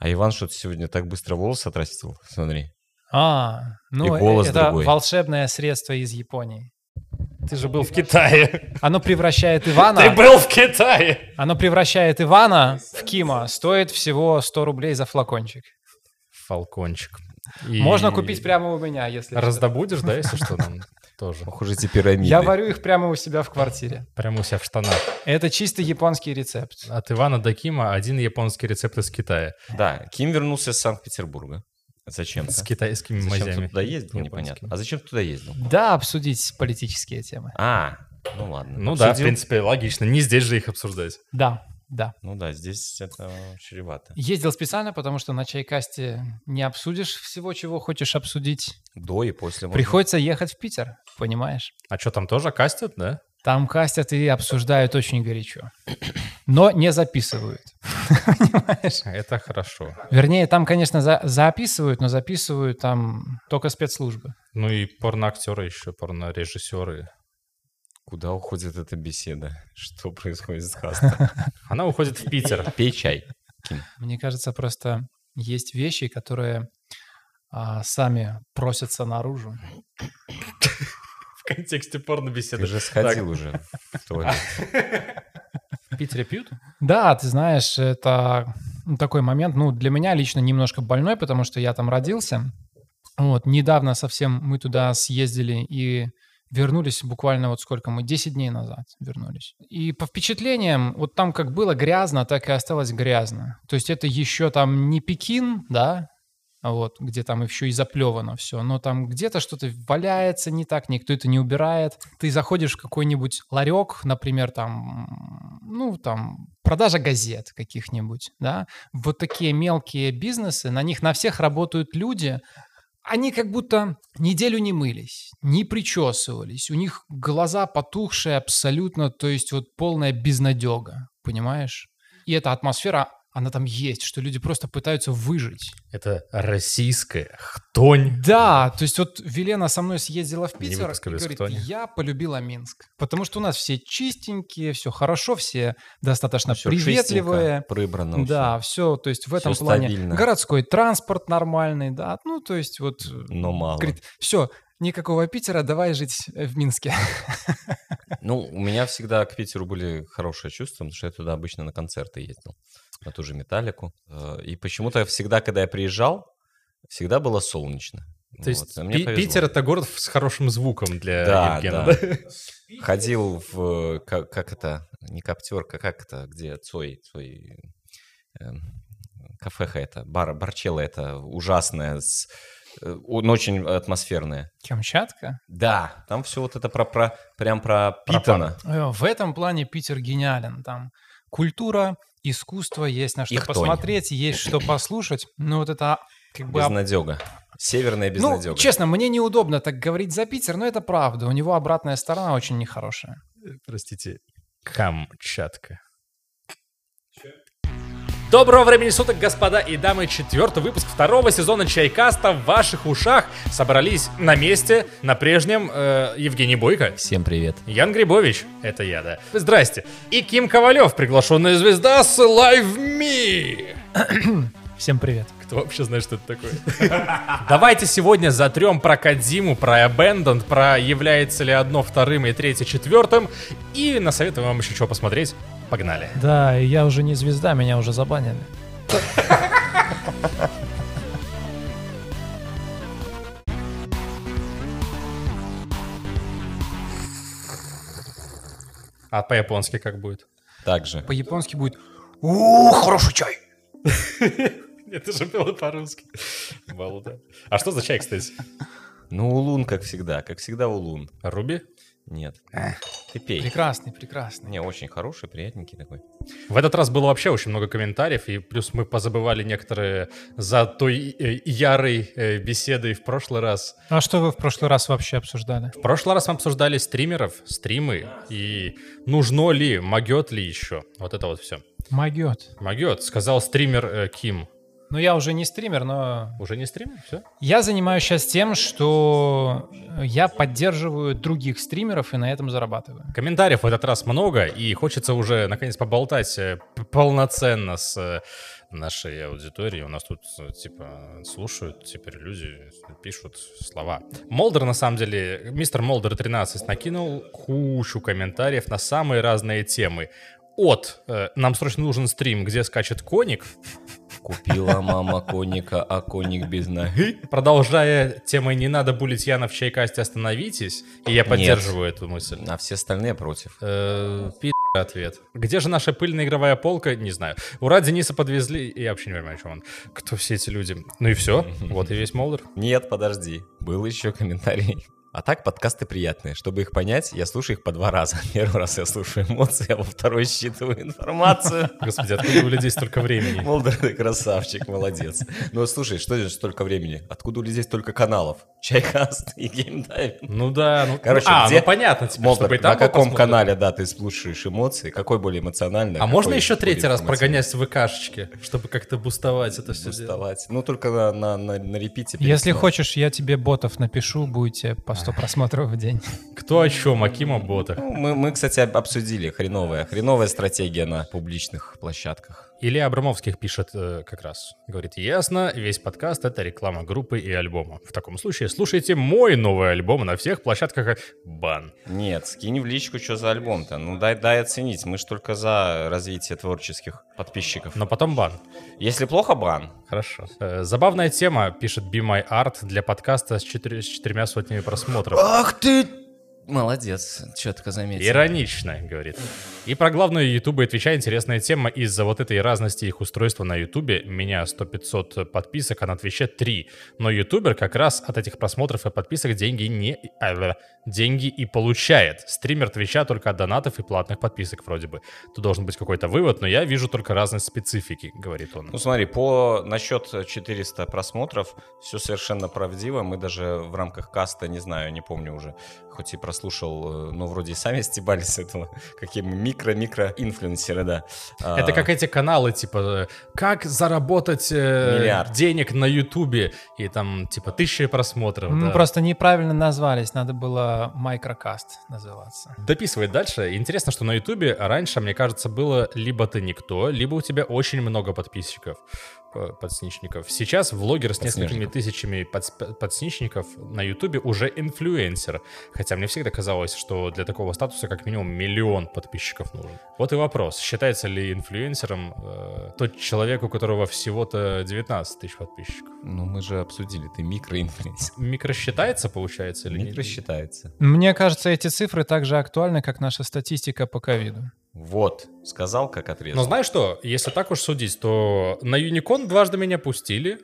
А Иван что-то сегодня так быстро волосы отрастил, смотри. А, ну И голос это другой. волшебное средство из Японии. Ты же был в Китае. Оно превращает Ивана... Ты был в Китае. Оно превращает Ивана в Кима. Стоит всего 100 рублей за флакончик. Фалкончик. И Можно купить прямо у меня, если что. Раздобудешь, да, если что, нам тоже. Похоже, эти пирамиды. Я варю их прямо у себя в квартире. Прямо у себя в штанах. Это чисто японский рецепт. От Ивана до Кима один японский рецепт из Китая. Да, Ким вернулся из Санкт-Петербурга. Зачем-то. С китайскими Зачем мазями. ты туда ездил, японскими. непонятно. А зачем ты туда ездил? Да, обсудить политические темы. А, ну ладно. Ну да, в принципе, логично. Не здесь же их обсуждать. Да, да. Ну да, здесь это чревато. Ездил специально, потому что на чайкасте не обсудишь всего, чего хочешь обсудить. До и после. можно. Приходится ехать в Питер, понимаешь? А что, там тоже кастят, да? Там кастят и обсуждают очень горячо. Но не записывают. Понимаешь? Это хорошо. Вернее, там, конечно, за- записывают, но записывают там только спецслужбы. Ну и порноактеры еще, порнорежиссеры. Куда уходит эта беседа? Что происходит с кастом? Она уходит в Питер. Пей чай. Мне кажется, просто есть вещи, которые а, сами просятся наружу. В контексте порнобеседы. Ты же сходил уже в туалет. В Питере пьют? Да, ты знаешь, это ну, такой момент, ну, для меня лично немножко больной, потому что я там родился. Вот, недавно совсем мы туда съездили и вернулись буквально вот сколько мы, 10 дней назад вернулись. И по впечатлениям, вот там как было грязно, так и осталось грязно. То есть это еще там не Пекин, да, вот, где там еще и заплевано все, но там где-то что-то валяется не так, никто это не убирает. Ты заходишь в какой-нибудь ларек, например, там, ну, там, продажа газет каких-нибудь, да, вот такие мелкие бизнесы, на них на всех работают люди, они как будто неделю не мылись, не причесывались, у них глаза потухшие абсолютно, то есть вот полная безнадега, понимаешь? И эта атмосфера, она там есть, что люди просто пытаются выжить. Это российская хтонь. Да, то есть вот Велена со мной съездила в Питер и говорит, хтони. я полюбила Минск. Потому что у нас все чистенькие, все хорошо, все достаточно Всё приветливые. прибрано. Да, все, то есть в этом Всё плане стабильно. городской транспорт нормальный, да, ну то есть вот... всё. Но мало. Говорит, все, никакого Питера, давай жить э, в Минске. Ну, у меня всегда к Питеру были хорошие чувства, потому что я туда обычно на концерты ездил. На ту же Металлику. Э, И почему-то всегда, когда я приезжал, всегда было солнечно. То есть Вот, а Пи-. Питер это город с хорошим звуком для Да, Евгена, да. да? Ходил в, э, как, как это, не коптерка, как это, где Цой, Цой, эм, кафеха это, бар, барчелла это ужасная, с, э, он очень атмосферная. Камчатка? Да, там все вот это про, про прям пропитано. Э, В этом плане Питер гениален. Там культура, искусство, есть на что И хтонь. посмотреть, есть что послушать. Ну вот это как бы... об- Безнадега. Северная Ну, безнадега. честно, мне неудобно так говорить за Питер, но это правда. У него обратная сторона очень нехорошая. Простите, Камчатка. Доброго времени суток, господа и дамы. Четвертый выпуск второго сезона Чайкаста в ваших ушах. Собрались на месте, на прежнем э, Евгений Бойко. Всем привет. Ян Грибович, это я, да. Здрасте. И Ким Ковалев, приглашенная звезда с Live Me. Всем привет. Кто вообще знает, что это такое? Давайте сегодня затрем про Кадзиму, про Abandoned, про является ли одно вторым и третье четвертым. И насоветуем вам еще чего посмотреть. Погнали. Да, я уже не звезда, меня уже забанили. А по-японски как будет? Также. По-японски будет «О, хороший чай!» Это же было по-русски. Балда. А что за чай, кстати? Ну, улун, как всегда. Как всегда, улун. Руби? Нет. Ты пей. Прекрасный, прекрасный. Не, очень хороший, приятненький такой. В этот раз было вообще очень много комментариев, и плюс мы позабывали некоторые за той э, ярой э, беседой в прошлый раз. А что вы в прошлый раз вообще обсуждали? В прошлый раз мы обсуждали стримеров, стримы, и нужно ли, могет ли еще. Вот это вот все. Могет. Могет, сказал стример э, Ким. Ну, я уже не стример, но Уже не стример? Все? я занимаюсь сейчас тем, что я поддерживаю других стримеров и на этом зарабатываю. Комментариев в этот раз много, и хочется уже наконец поболтать э, полноценно с э, нашей аудитории. У нас тут, э, типа, слушают теперь люди, пишут слова. Молдер, на самом деле, мистер Молдер 13 накинул кучу комментариев на самые разные темы. От «Нам срочно нужен стрим, где скачет коник», Купила мама коника, а коник без ноги. продолжая темой «Не надо буллить Яна в чайкасте, остановитесь», и я поддерживаю эту мысль. А все остальные против. Э, пи*** ответ. Где же наша пыльная игровая полка? Не знаю. Ура, Дениса подвезли. Я вообще не понимаю, о чем он. Кто все эти люди? Ну и все. Вот и весь Молдер. Нет, подожди. Был еще комментарий. А так подкасты приятные. Чтобы их понять, я слушаю их по два раза. Первый раз я слушаю эмоции, а во второй считываю информацию. Господи, откуда у людей столько времени? Молдер, ты красавчик, молодец. Ну, слушай, что здесь столько времени? Откуда у людей столько каналов? Чайкаст и геймдайвинг. Ну да, ну, Короче, а, где- ну понятно, теперь, Молдер, чтобы и там на каком посмотрят. канале, да, ты слушаешь эмоции? Какой более эмоциональный? А можно еще третий раз прогонять в ВКшечке, чтобы как-то бустовать это все дело? Бустовать. Ну, только на, на, на, на репите. Если хочешь, я тебе ботов напишу, будете по 100 просмотров в день. Кто о чем, о ботах? Ну, мы, мы, кстати, об- обсудили хреновая, хреновая стратегия на публичных площадках. Илья Абрамовских пишет э, как раз. Говорит, ясно, весь подкаст — это реклама группы и альбома. В таком случае слушайте мой новый альбом на всех площадках. Бан. Нет, скинь в личку, что за альбом-то. Ну, дай, дай оценить. Мы ж только за развитие творческих подписчиков. Но потом бан. Если плохо, бан. Хорошо. Э, забавная тема, пишет Be My Art, для подкаста с, четыр- с четырьмя сотнями просмотров. Ах ты! Молодец, четко заметил. Иронично, говорит. И про главную и Твича интересная тема. Из-за вот этой разности их устройства на Ютубе меня 100-500 подписок, а на Твиче 3. Но Ютубер как раз от этих просмотров и подписок деньги не... а, деньги и получает. Стример Твича только от донатов и платных подписок вроде бы. Тут должен быть какой-то вывод, но я вижу только разность специфики, говорит он. Ну смотри, по насчет 400 просмотров все совершенно правдиво. Мы даже в рамках каста, не знаю, не помню уже, хоть и прослушал, э, но вроде и сами стебались этого, какие мы микро-микро инфлюенсеры, да. А, Это как эти каналы, типа, как заработать э, Миллиард. денег на Ютубе, и там, типа, тысячи просмотров. Мы да. просто неправильно назвались, надо было Microcast называться. Дописывай дальше. Интересно, что на Ютубе раньше, мне кажется, было либо ты никто, либо у тебя очень много подписчиков, подсничников. Сейчас влогер с несколькими тысячами подс- подсничников на Ютубе уже инфлюенсер. Хотя мне всегда казалось, что для такого статуса как минимум миллион подписчиков нужен. Вот и вопрос. Считается ли инфлюенсером э, тот человек, у которого всего-то 19 тысяч подписчиков? Ну мы же обсудили, ты микроинфлюенсер. Микро считается, получается, или Микро нет? считается. Мне кажется, эти цифры так же актуальны, как наша статистика по ковиду. Вот, сказал, как отрезал. Но знаешь что, если так уж судить, то на Юникон дважды меня пустили.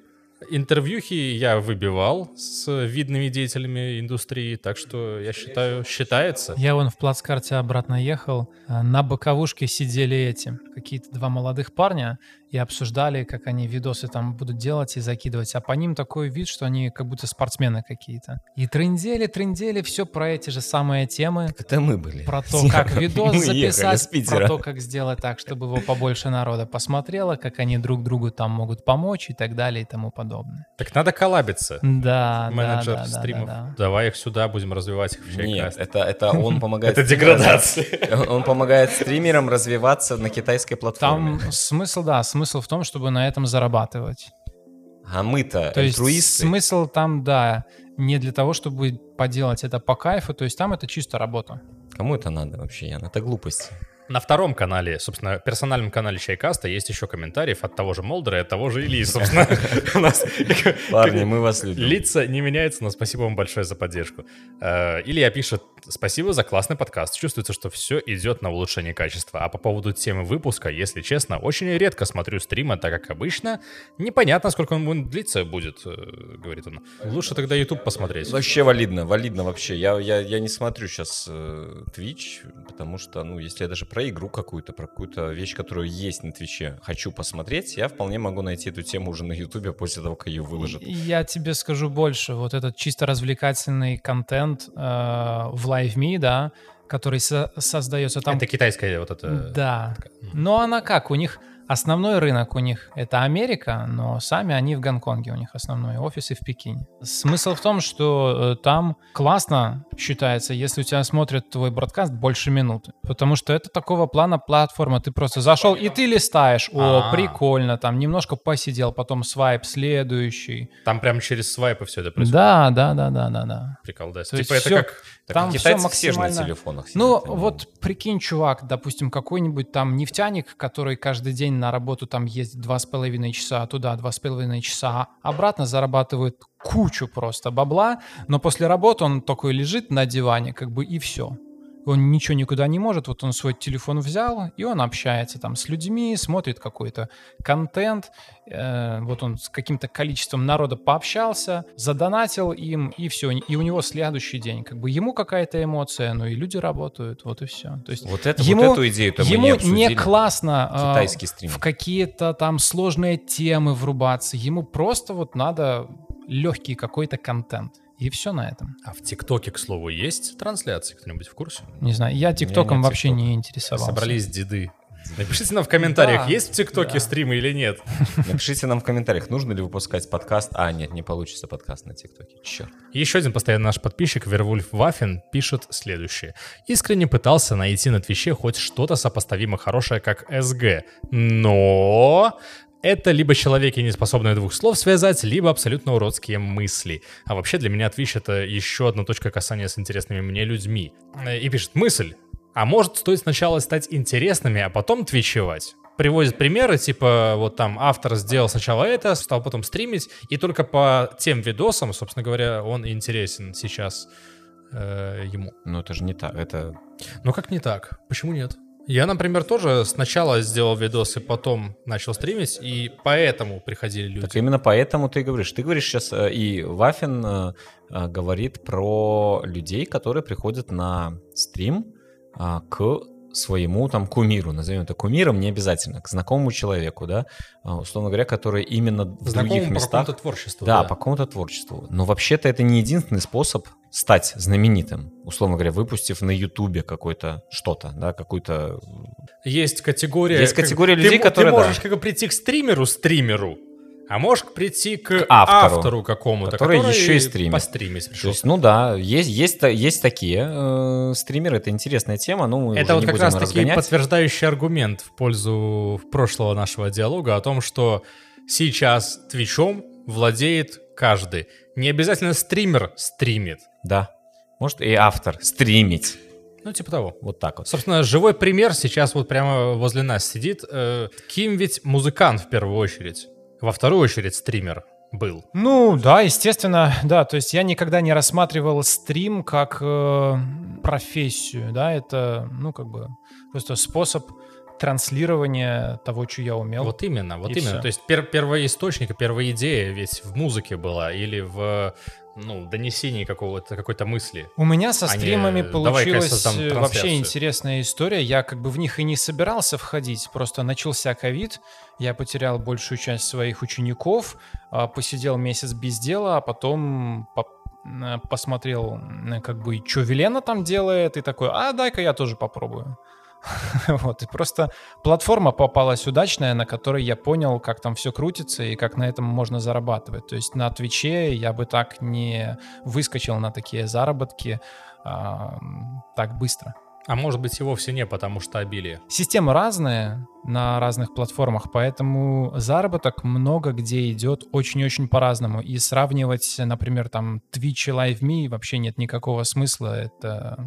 Интервьюхи я выбивал с видными деятелями индустрии, так что я считаю, считается. Я вон в плацкарте обратно ехал, на боковушке сидели эти, какие-то два молодых парня, и обсуждали, как они видосы там будут делать и закидывать. А по ним такой вид, что они как будто спортсмены какие-то. И трындели, трындели, все про эти же самые темы. Это мы были. Про то, как видос Мы записать, про то, как сделать так, чтобы его побольше народа посмотрело, как они друг другу там могут помочь и так далее и тому подобное. Так надо коллабиться. Да, Менеджер да, да, да, стримов. да, да. Давай их сюда, будем развивать их в Нет, это, это он помогает... Это деградация. Он- Он помогает стримерам развиваться на китайской платформе. Там смысл, да, смысл в том, чтобы на этом зарабатывать. А мы-то То есть альтруисты. смысл там, да, не для того, чтобы поделать это по кайфу, то есть там это чисто работа. Кому это надо вообще, Ян? Это глупость. На втором канале, собственно, персональном канале Чайкаста есть еще комментариев от того же Молдера и от того же Ильи, собственно. Парни, мы вас любим. Лица не меняются, но спасибо вам большое за поддержку. Э, Илья пишет, спасибо за классный подкаст. Чувствуется, что все идет на улучшение качества. А по поводу темы выпуска, если честно, очень редко смотрю стримы, так как обычно непонятно, сколько он будет длиться будет, э, говорит он. Лучше тогда YouTube посмотреть. Вообще валидно, валидно вообще. Я, я, я не смотрю сейчас э, Twitch, потому что, ну, если я даже про игру какую-то, про какую-то вещь, которая есть на Твиче, хочу посмотреть, я вполне могу найти эту тему уже на Ютубе после того, как ее выложат. Я тебе скажу больше. Вот этот чисто развлекательный контент э, в LiveMe, да, который со- создается там... Это китайская вот это... Да. Но она как? У них основной рынок у них это Америка, но сами они в Гонконге, у них основной офис и в Пекине. Смысл в том, что э, там классно считается, если у тебя смотрят твой бродкаст больше минуты, потому что это такого плана платформа, ты просто зашел и ты листаешь, о, А-а-а. прикольно, там немножко посидел, потом свайп следующий. Там прям через свайпы все это происходит. Да, да, да, да, да, да. Прикол, да. То есть Типа это всё- как... Так Там все же на максимально- телефонах сидят, Ну, они- вот прикинь, чувак, допустим, какой-нибудь там нефтяник, который каждый день на работу там ездит два с половиной часа туда, два с половиной часа, обратно зарабатывает кучу просто бабла, но после работы он такой лежит на диване, как бы и все. Он ничего никуда не может, вот он свой телефон взял, и он общается там с людьми, смотрит какой-то контент, э, вот он с каким-то количеством народа пообщался, задонатил им, и все, и у него следующий день, как бы ему какая-то эмоция, ну и люди работают, вот и все. То есть Вот, это, ему- вот эту идею-то мы Ему не не, классно стрим. в какие-то там сложные темы врубаться. Ему просто вот надо легкий какой-то контент. И все на этом. А в ТикТоке, к слову, есть трансляции? Кто-нибудь в курсе? Не знаю, я ТикТоком вообще ТикТока. не интересовался. Собрались деды. Напишите нам в комментариях, Да, есть в ТикТоке да. стримы или нет. Напишите нам в комментариях, нужно ли выпускать подкаст. А, нет, не получится подкаст на ТикТоке. Черт. Еще один постоянный наш подписчик, Вервульф Ваффин, пишет следующее. Искренне пытался найти на Твиче хоть что-то сопоставимо хорошее, как СГ, но... Это либо человеки, не способные двух слов связать, либо абсолютно уродские мысли. А вообще для меня Twitch это еще одна точка касания с интересными мне людьми. Э, И пишет мысль. А может стоит сначала стать интересными, а потом твичевать? Приводит примеры, типа, вот там автор сделал сначала это, стал потом стримить, и только по тем видосам, собственно говоря, он интересен сейчас э, ему. Ну, это же не так. Это Ну как не так? Почему нет? Я, например, тоже сначала сделал видосы, потом начал стримить, и поэтому приходили люди. Так именно поэтому ты говоришь. Ты говоришь сейчас, э, и Вафин э, э, говорит про людей, которые приходят на стрим а, к своему там кумиру, назовем это кумиром, не обязательно, к знакомому человеку, да, а, условно говоря, который именно в Знакомым других по местах... какому-то творчеству. Да, по какому-то творчеству. Но вообще-то это не единственный способ стать знаменитым. Условно говоря, выпустив на Ютубе какой-то что-то, да, какую-то... Есть категория... Есть категория ты людей, мо- которые, Ты да. можешь как бы прийти к стримеру-стримеру, а можешь прийти к, автору, автору, какому-то, который еще и стримит. То пришел. есть, ну да, есть, есть, есть такие э, стримеры, это интересная тема, но мы Это вот как раз таки подтверждающий аргумент в пользу прошлого нашего диалога о том, что сейчас Твичом владеет каждый. Не обязательно стример стримит. Да. Может и автор стримить. Ну, типа того. Вот так вот. Собственно, живой пример сейчас вот прямо возле нас сидит. Э, Ким ведь музыкант в первую очередь. Во вторую очередь стример был. Ну, да, естественно, да. То есть я никогда не рассматривал стрим как э, профессию, да. Это, ну, как бы просто способ транслирования того, что я умел. Вот именно, вот И именно. всё. То есть пер первоисточник, первая идея ведь в музыке была или в ну, донесении какого-то, какой-то мысли. У меня со Они, стримами «Давай-ка я получилась э, трансляцию». вообще интересная история. Я как бы в них и не собирался входить, просто начался ковид, я потерял большую часть своих учеников, а, посидел месяц без дела, а потом по- э, посмотрел, как бы, что Велена там делает, и такой, а дай-ка я тоже попробую. Вот, и просто платформа попалась удачная, на которой я понял, как там все крутится и как на этом можно зарабатывать. То есть на Твиче я бы так не выскочил на такие заработки а, так быстро. А может быть и вовсе не, потому что обилие. Системы разные на разных платформах, поэтому заработок много где идет очень-очень по-разному. И сравнивать, например, там Twitch и LiveMe вообще нет никакого смысла. Это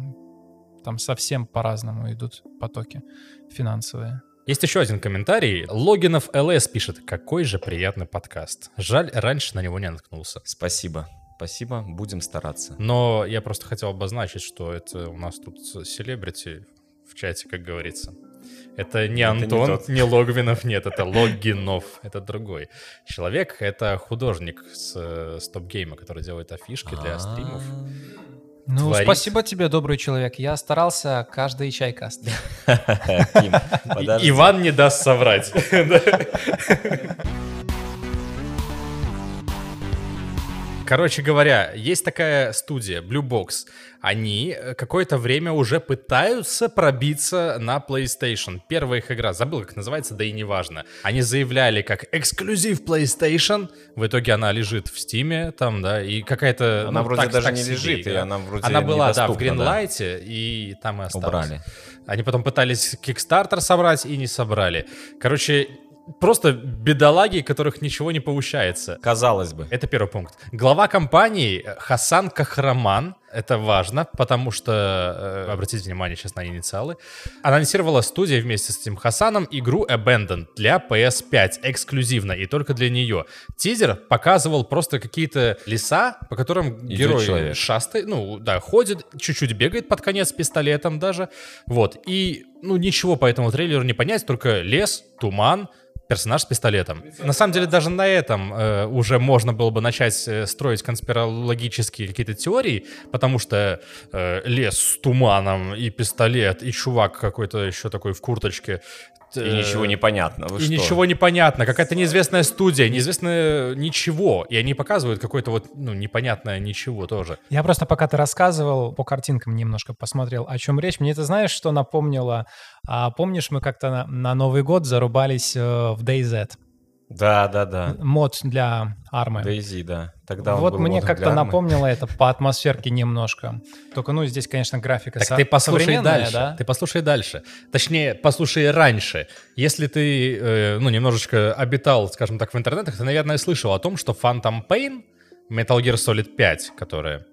там совсем по-разному идут потоки финансовые. Есть еще один комментарий. Логинов ЛС пишет, какой же приятный подкаст. Жаль, раньше на него не наткнулся. Спасибо. Спасибо, будем стараться. Но я просто хотел обозначить, что это у нас тут селебрити в чате, как говорится. Это не Это не Антон, тот. не, Логвинов, нет, это Логинов, это другой человек. Это художник с э, стоп-гейма, который делает афишки для стримов. Ну, Творит. спасибо тебе, добрый человек. Я старался каждый чайкаст. Иван не даст соврать. Короче говоря, есть такая студия, Blue Box. Они э, какое-то время уже пытаются пробиться на PlayStation. Первая их игра, забыл, как называется, да и неважно. Они заявляли как эксклюзив PlayStation. В итоге она лежит в Steam, там, да, и какая-то... Она ну, вроде так- даже так не себе лежит, и игра. она вроде Она была, да, в недоступна, да. Greenlight, и там и осталась. Убрали. Они потом пытались Kickstarter собрать и не собрали. Короче, просто бедолаги, которых ничего не получается. Казалось бы. Это первый пункт. Глава компании э, Хасан Кахраман, это важно, потому что, э, обратите внимание сейчас на инициалы, анонсировала студия вместе с этим Хасаном игру Abandoned для PS5 эксклюзивно и только для нее. Тизер показывал просто какие-то леса, по которым Идет герой человек. шастает, ну да, ходит, чуть-чуть бегает под конец пистолетом даже, вот, и ну ничего по этому трейлеру не понять, только лес, туман, персонаж с пистолетом. На самом деле даже на этом э, уже можно было бы начать э, строить конспирологические какие-то теории, потому что э, лес с туманом и пистолет, и чувак какой-то еще такой в курточке. И э, ничего не понятно. Вы и что? ничего не понятно, какая-то неизвестная студия, неизвестное ничего, и они показывают какое-то вот, ну, непонятное ничего тоже. Я просто пока ты рассказывал, по картинкам немножко посмотрел, о чем речь. Мне это знаешь, что напомнило? А, помнишь, мы как-то на, на Новый год зарубались э, в DayZ? Да, да, да. Мод для армы. Дейзи, да. Тогда вот мне как-то напомнило это по атмосферке немножко. Только, ну, здесь, конечно, графика Так со- ты послушай дальше. да? Ты послушай дальше. Точнее, послушай раньше. Если ты, э, ну, немножечко обитал, скажем так, в интернетах, ты, наверное, слышал о том, что Phantom Pain, Metal Gear Solid 5, которая,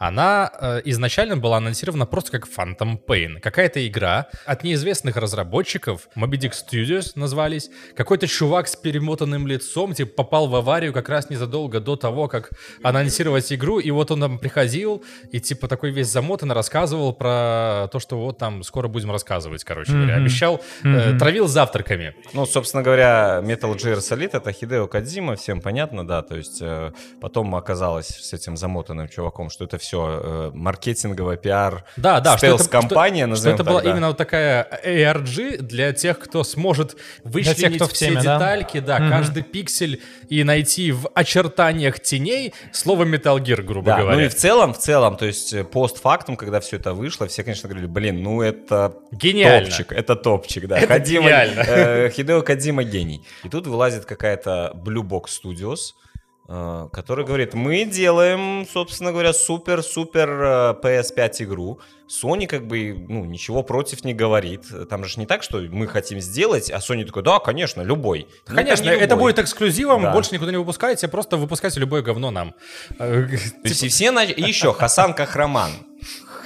она э, изначально была анонсирована просто как Phantom Pain. Какая-то игра от неизвестных разработчиков, Moby Dick Studios назвались. Какой-то чувак с перемотанным лицом, типа, попал в аварию как раз незадолго до того, как анонсировать игру, и вот он там приходил, и типа такой весь замотан рассказывал про то, что вот там скоро будем рассказывать, короче говоря. Мгм. Обещал, э, травил завтраками. Ну, собственно говоря, Metal Gear Solid это Хидео Кадзима, всем понятно, да, то есть э, потом оказалось с этим замотанным чуваком, что это все маркетинговая пиар Да, да, что это- стелс-компания, что, что это так, была да. именно вот такая ARG для тех, кто сможет вычленить кто в все теме, да? детальки, да, Мгм. каждый пиксель и найти в очертаниях теней слово Metal Gear, грубо Да, говоря. ну и в целом, в целом, то есть э, постфактум, когда все это вышло, все, конечно, говорили, блин, ну это Гениально. топчик, это топчик, да. Это Кодзима, гениально. э, Хидео Кадзима гений. И тут вылазит какая-то Blue Box Studios, э, который говорит, мы делаем, собственно говоря, супер-супер э, PS5 игру. Sony как бы, ну, ничего против не говорит. Там же не так, что мы хотим сделать, а Sony такой, да, конечно, любой. Ну, Конечно, не это любой. будет эксклюзивом, Да. больше никуда не выпускайте, просто выпускайте любое говно нам. Э, То есть и все нач- и еще Хасан Кахраман,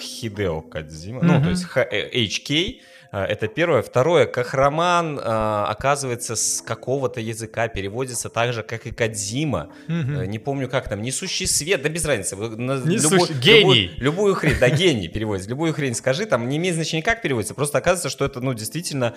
Хидео Кадзима, ну, то есть э, HK, э, это первое. Второе, Кахраман, э, оказывается, с какого-то языка переводится так же, как и Кадзима. Э, Не помню, как там, несущий свет, да без разницы. Несущий- гений. Любую, любую хрень, да, гений переводится. Любую хрень скажи, там не имеет значения, как переводится, просто оказывается, что это, ну, действительно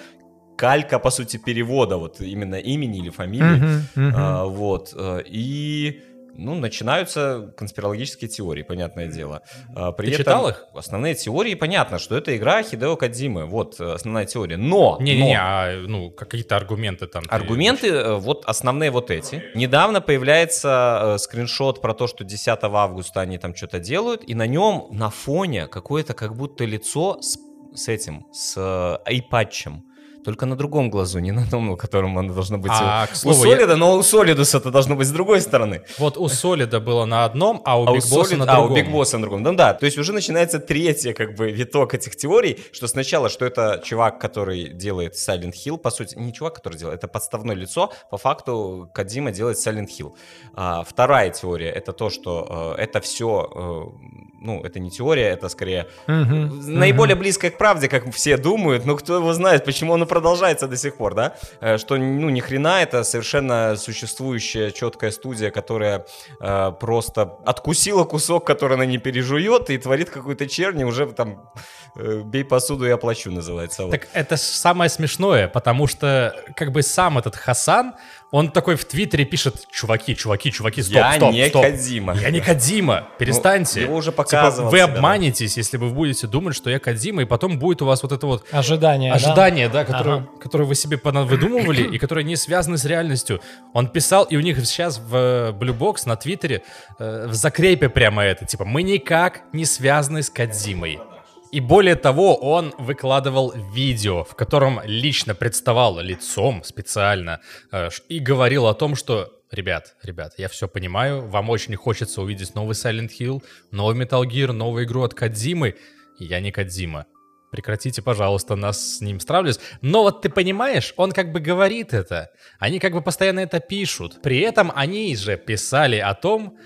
калька, по сути, перевода, вот именно имени или фамилии. Мгм. А, вот. э, И ну, начинаются конспирологические теории, понятное дело. А, При Ты этом читал их? Основные теории, понятно, что это игра Хидео Кадзимы. Вот э, основная теория. Но, Не-не-не, но а, ну, какие-то аргументы там. ты- аргументы, э, вот основные вот эти. Недавно появляется э, скриншот про то, что 10 августа они там что-то делают, и на нем на фоне какое-то как будто лицо с, с этим, с э, айпатчем. Только на другом глазу, не на том, на котором оно должно быть А, у, к у слову, я- Солида, но у Солидуса это должно быть с другой стороны. Вот у Солида было на одном, а у А у, Биг Босса Solid- на а, другом. у Big Boss на другом. Ну да, то есть уже начинается третья как бы виток этих теорий, что сначала, что это чувак, который делает Silent Hill, по сути, не чувак, который делает, это подставное лицо, по факту Кадима делает Silent Hill. А, вторая теория, это то, что э, это все, ну, это не теория, это скорее Мгм, наиболее близкое к правде, как все думают, но кто его знает, почему оно продолжается до сих пор, да? Э, Что, ну, ни хрена, это совершенно существующая четкая студия, которая э, просто откусила кусок, который она не пережует, и творит какую-то черни, уже там э, бей посуду и оплачу, называется. вот. Так это самое смешное, потому что как бы сам этот Хасан, Он такой в Твиттере пишет, чуваки, чуваки, чуваки, стоп, Я стоп, не стоп. Кодзима. Я не Кодзима, перестаньте. его уже Типа, показывал вы себя, да. обманетесь, если вы будете думать, что я Кодзима, и потом будет у вас вот это вот Ожидание, да? ожидание, да, которое, Ага. которое вы себе выдумывали и которое не связано с реальностью. Он писал, и у них сейчас в э, Blue Box на Твиттере э, в закрепе прямо это, типа, мы никак не связаны с Кодзимой. И более того, он выкладывал видео, в котором лично представал лицом специально э, и говорил о том, что Ребят, ребят, я все понимаю, вам очень хочется увидеть новый Silent Hill, новый Metal Gear, новую игру от Кодзимы. Я не Кодзима. Прекратите, пожалуйста, нас с ним стравливать. Но вот ты понимаешь, он как бы говорит это. Они как бы постоянно это пишут. При этом они же писали о том,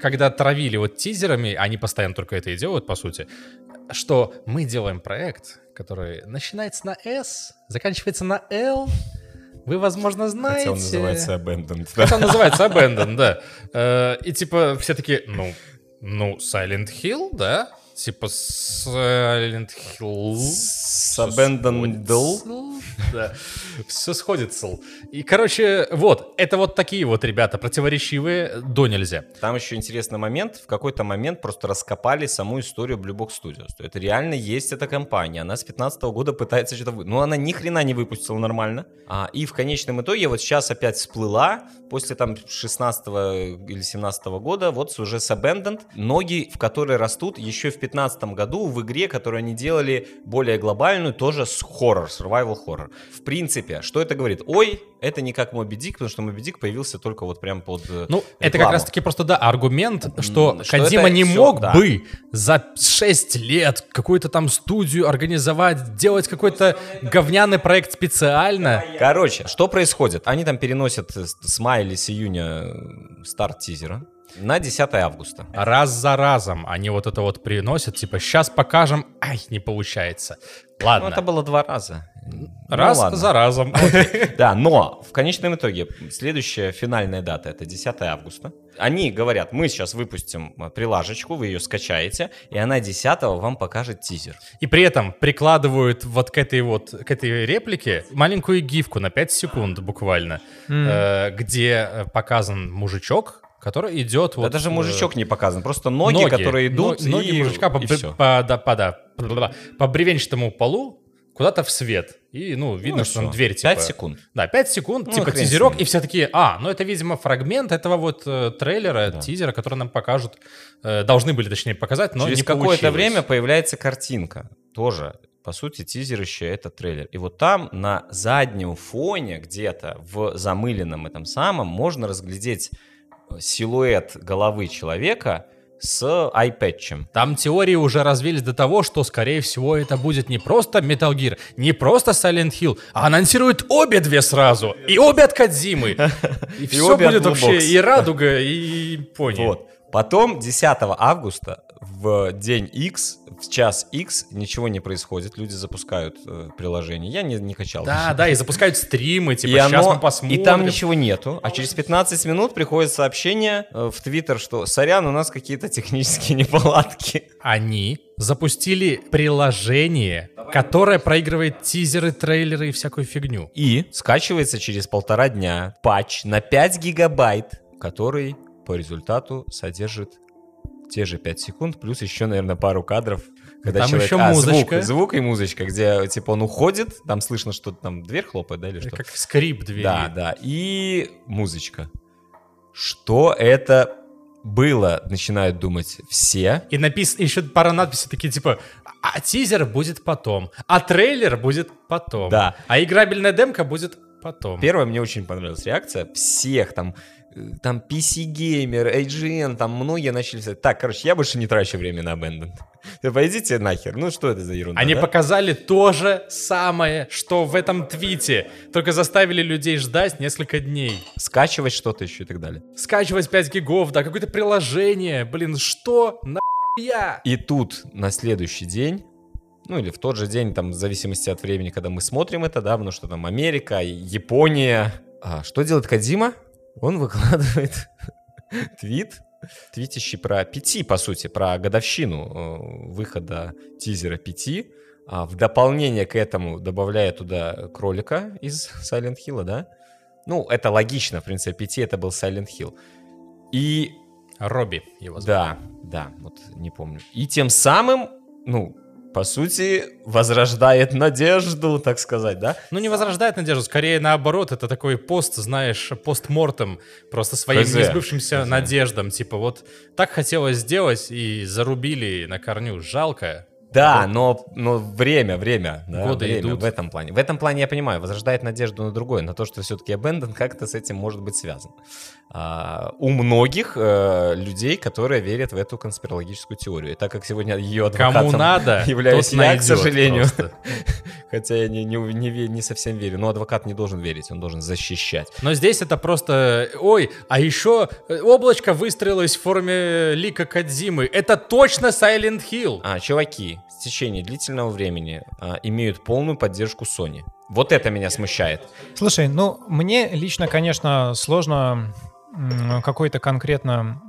когда травили вот тизерами, они постоянно только это и делают, по сути, что мы делаем проект, который начинается на S, заканчивается на L. Вы, возможно, знаете... Хотя он называется Abandoned. Хотя он называется Abandon, да. Э, И типа все таки ну, ну, Silent Hill, да? Типа Silent Hill. С Abandoned Да, все сходится. И, короче, вот, это вот такие вот ребята, противоречивые до нельзя. Там еще интересный момент. В какой-то момент просто раскопали саму историю Blue Box Studios. То Это реально есть эта компания. Она с 15 года пытается что-то... вы- Ну, она ни хрена не выпустила нормально. А, и в конечном итоге вот сейчас опять всплыла после там 16 или 17 года вот уже с Abandoned. Ноги, в которые растут еще в 15 году в игре, которую они делали более глобальную, тоже с хоррор, survival horror. В принципе, что это говорит? Ой, это не как Моби Дик, потому что Моби Дик появился только вот прям под э, Ну, это как рекламу. раз-таки просто, да, аргумент, что что Кодзима это не всё, мог да. бы за 6 лет какую-то там студию организовать, делать какой-то говняный проект специально. Короче, что происходит? Они там переносят э, с с мая или с июня э, старт тизера на 10 августа. Раз за разом они вот это вот приносят, типа, сейчас покажем, ай, не получается. Ну, Ладно, это было два раза. Ну, раз ладно. за разом. Да, но в конечном итоге следующая финальная дата это 10 августа. Они говорят, мы сейчас выпустим э, прилажечку, вы ее скачаете, и она 10 вам покажет тизер. И при этом прикладывают вот к этой вот, к этой реплике маленькую гифку на 5 секунд буквально, э, где э, показан мужичок, который идет Да вот... даже э, мужичок не показан, просто ноги, которые идут, но- ноги и, мужичка по, и по, да, по, да, по бревенчатому полу куда-то в свет. И, ну, видно, Ну, что там дверь, типа... Пять секунд. Да, 5 секунд, Ну, типа тизерок, и все такие, а, ну это, видимо, фрагмент этого вот э, трейлера, тизера, который нам покажут, э, должны были, точнее, показать, но Через какое-то время появляется картинка. Тоже, по сути, тизерище это трейлер. И вот там на заднем фоне где-то в замыленном этом самом можно разглядеть э, силуэт головы человека с айпэтчем. Там теории уже развились до того, что, скорее всего, это будет не просто Metal Gear, не просто Silent Hill, а анонсируют обе две сразу. И обе от Кадзимы. И все будет вообще и радуга, и пони. Вот. Потом 10 августа в день X, в час X ничего не происходит. Люди запускают э, приложение. Я не, не качал. Да, да, и запускают стримы, типа, и, сейчас оно- мы посмотрим. и там ничего нету. А через 15 минут приходит сообщение э, в Твиттер, что сорян, у нас какие-то технические неполадки. Они запустили приложение, которое проигрывает тизеры, трейлеры и всякую фигню. И скачивается через полтора дня патч на 5 гигабайт, который по результату содержит те же 5 секунд, плюс еще, наверное, пару кадров. Когда Там человек... еще а, музычка. Звук, звук и музычка, где, типа, он уходит, там слышно, что там дверь хлопает, да, или что? Как скрип двери. Да, да. И музычка. Что это было, начинают думать все. И написано еще пара надписей такие типа а тизер будет потом, а трейлер будет потом, Да. а играбельная демка будет потом. Первая мне очень понравилась реакция всех там, там PC Gamer, IGN, там многие начали писать, так, короче, я больше не трачу время на Abandoned. Да пойдите нахер, ну что это за ерунда, Они да? показали то же самое, что в этом твите, только заставили людей ждать несколько дней. Скачивать что-то еще и так далее. Скачивать 5 гигов, да, какое-то приложение, блин, что нахуя? И тут на следующий день, ну или в тот же день, там, в зависимости от времени, когда мы смотрим это, да, потому что там Америка, Япония. А что делает Кадима? Он выкладывает твит, твитящий про пяти, по сути, про годовщину э, выхода тизера пяти. А в дополнение к этому добавляя туда кролика из Silent Hill, да? Ну, это логично, в принципе, PT это был Silent Hill. И Робби его звали. да, да, вот не помню. И тем самым, ну, по сути, возрождает надежду, так сказать, да? Ну, не возрождает надежду, скорее наоборот, это такой пост, знаешь, постмортем, просто своим Хз. несбывшимся Хз. надеждам. Типа вот так хотелось сделать и зарубили на корню. Жалко. Да, но, но время, время, да, Годы время идут. в этом плане. В этом плане я понимаю, возрождает надежду на другое, на то, что все-таки Abandon как-то с этим может быть связан. А, у многих э, людей, которые верят в эту конспирологическую теорию. И так как сегодня ее адвокатом Кому надо, являюсь я, к сожалению, хотя я не, не, не, не совсем верю, но адвокат не должен верить, он должен защищать. Но здесь это просто... Ой, а еще э, облачко выстроилось в форме лика Кадзимы. Это точно Silent Hill. А, чуваки в течение длительного времени а, имеют полную поддержку Sony. Вот это меня смущает. Слушай, ну, мне лично, конечно, сложно какое-то конкретно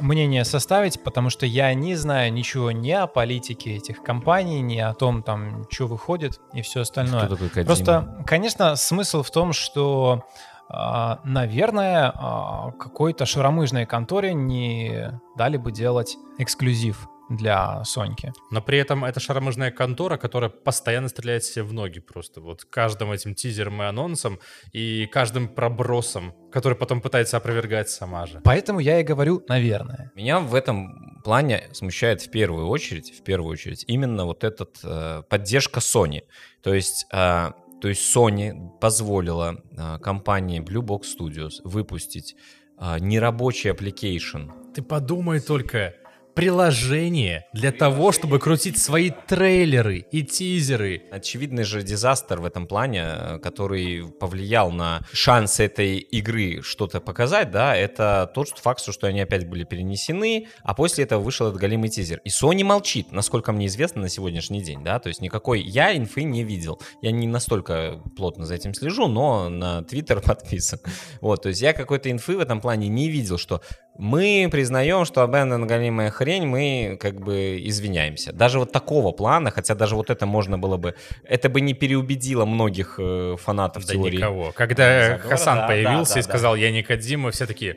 мнение составить, потому что я не знаю ничего ни о политике этих компаний, ни о том, там, что выходит и все остальное. Такой Кодзима? Просто, конечно, смысл в том, что, а, наверное, а, какой-то шаромыжной конторе не дали бы делать эксклюзив для Соньки. Но при этом это шаромыжная контора, которая постоянно стреляет себе в ноги просто. Вот каждым этим тизером и анонсом, и каждым пробросом, который потом пытается опровергать сама же. Поэтому я и говорю, наверное. Меня в этом плане смущает в первую очередь, в первую очередь, именно вот этот э, поддержка Sony. То есть, э, то есть Sony позволила э, компании Blue Box Studios выпустить э, нерабочий application. Ты подумай только, приложение для того, чтобы крутить свои трейлеры и тизеры. Очевидный же дизастер в этом плане, э, который повлиял на шанс этой игры что-то показать, да, это тот факт, что они опять были перенесены, а после этого вышел этот галимый тизер. И Sony молчит, насколько мне известно на сегодняшний день, да, то есть никакой я инфы не видел. Я не настолько плотно за этим слежу, но на Твиттер подписан. Вот, то есть я какой-то инфы в этом плане не видел, что мы признаем, что Abandon галимая хрень, мы как бы извиняемся. Даже вот такого плана, хотя даже вот это можно было бы, это бы не переубедило многих э, фанатов Да теории. никого. Когда Заговора, Хасан да, появился да, и да, сказал, я не Кадзима, все такие,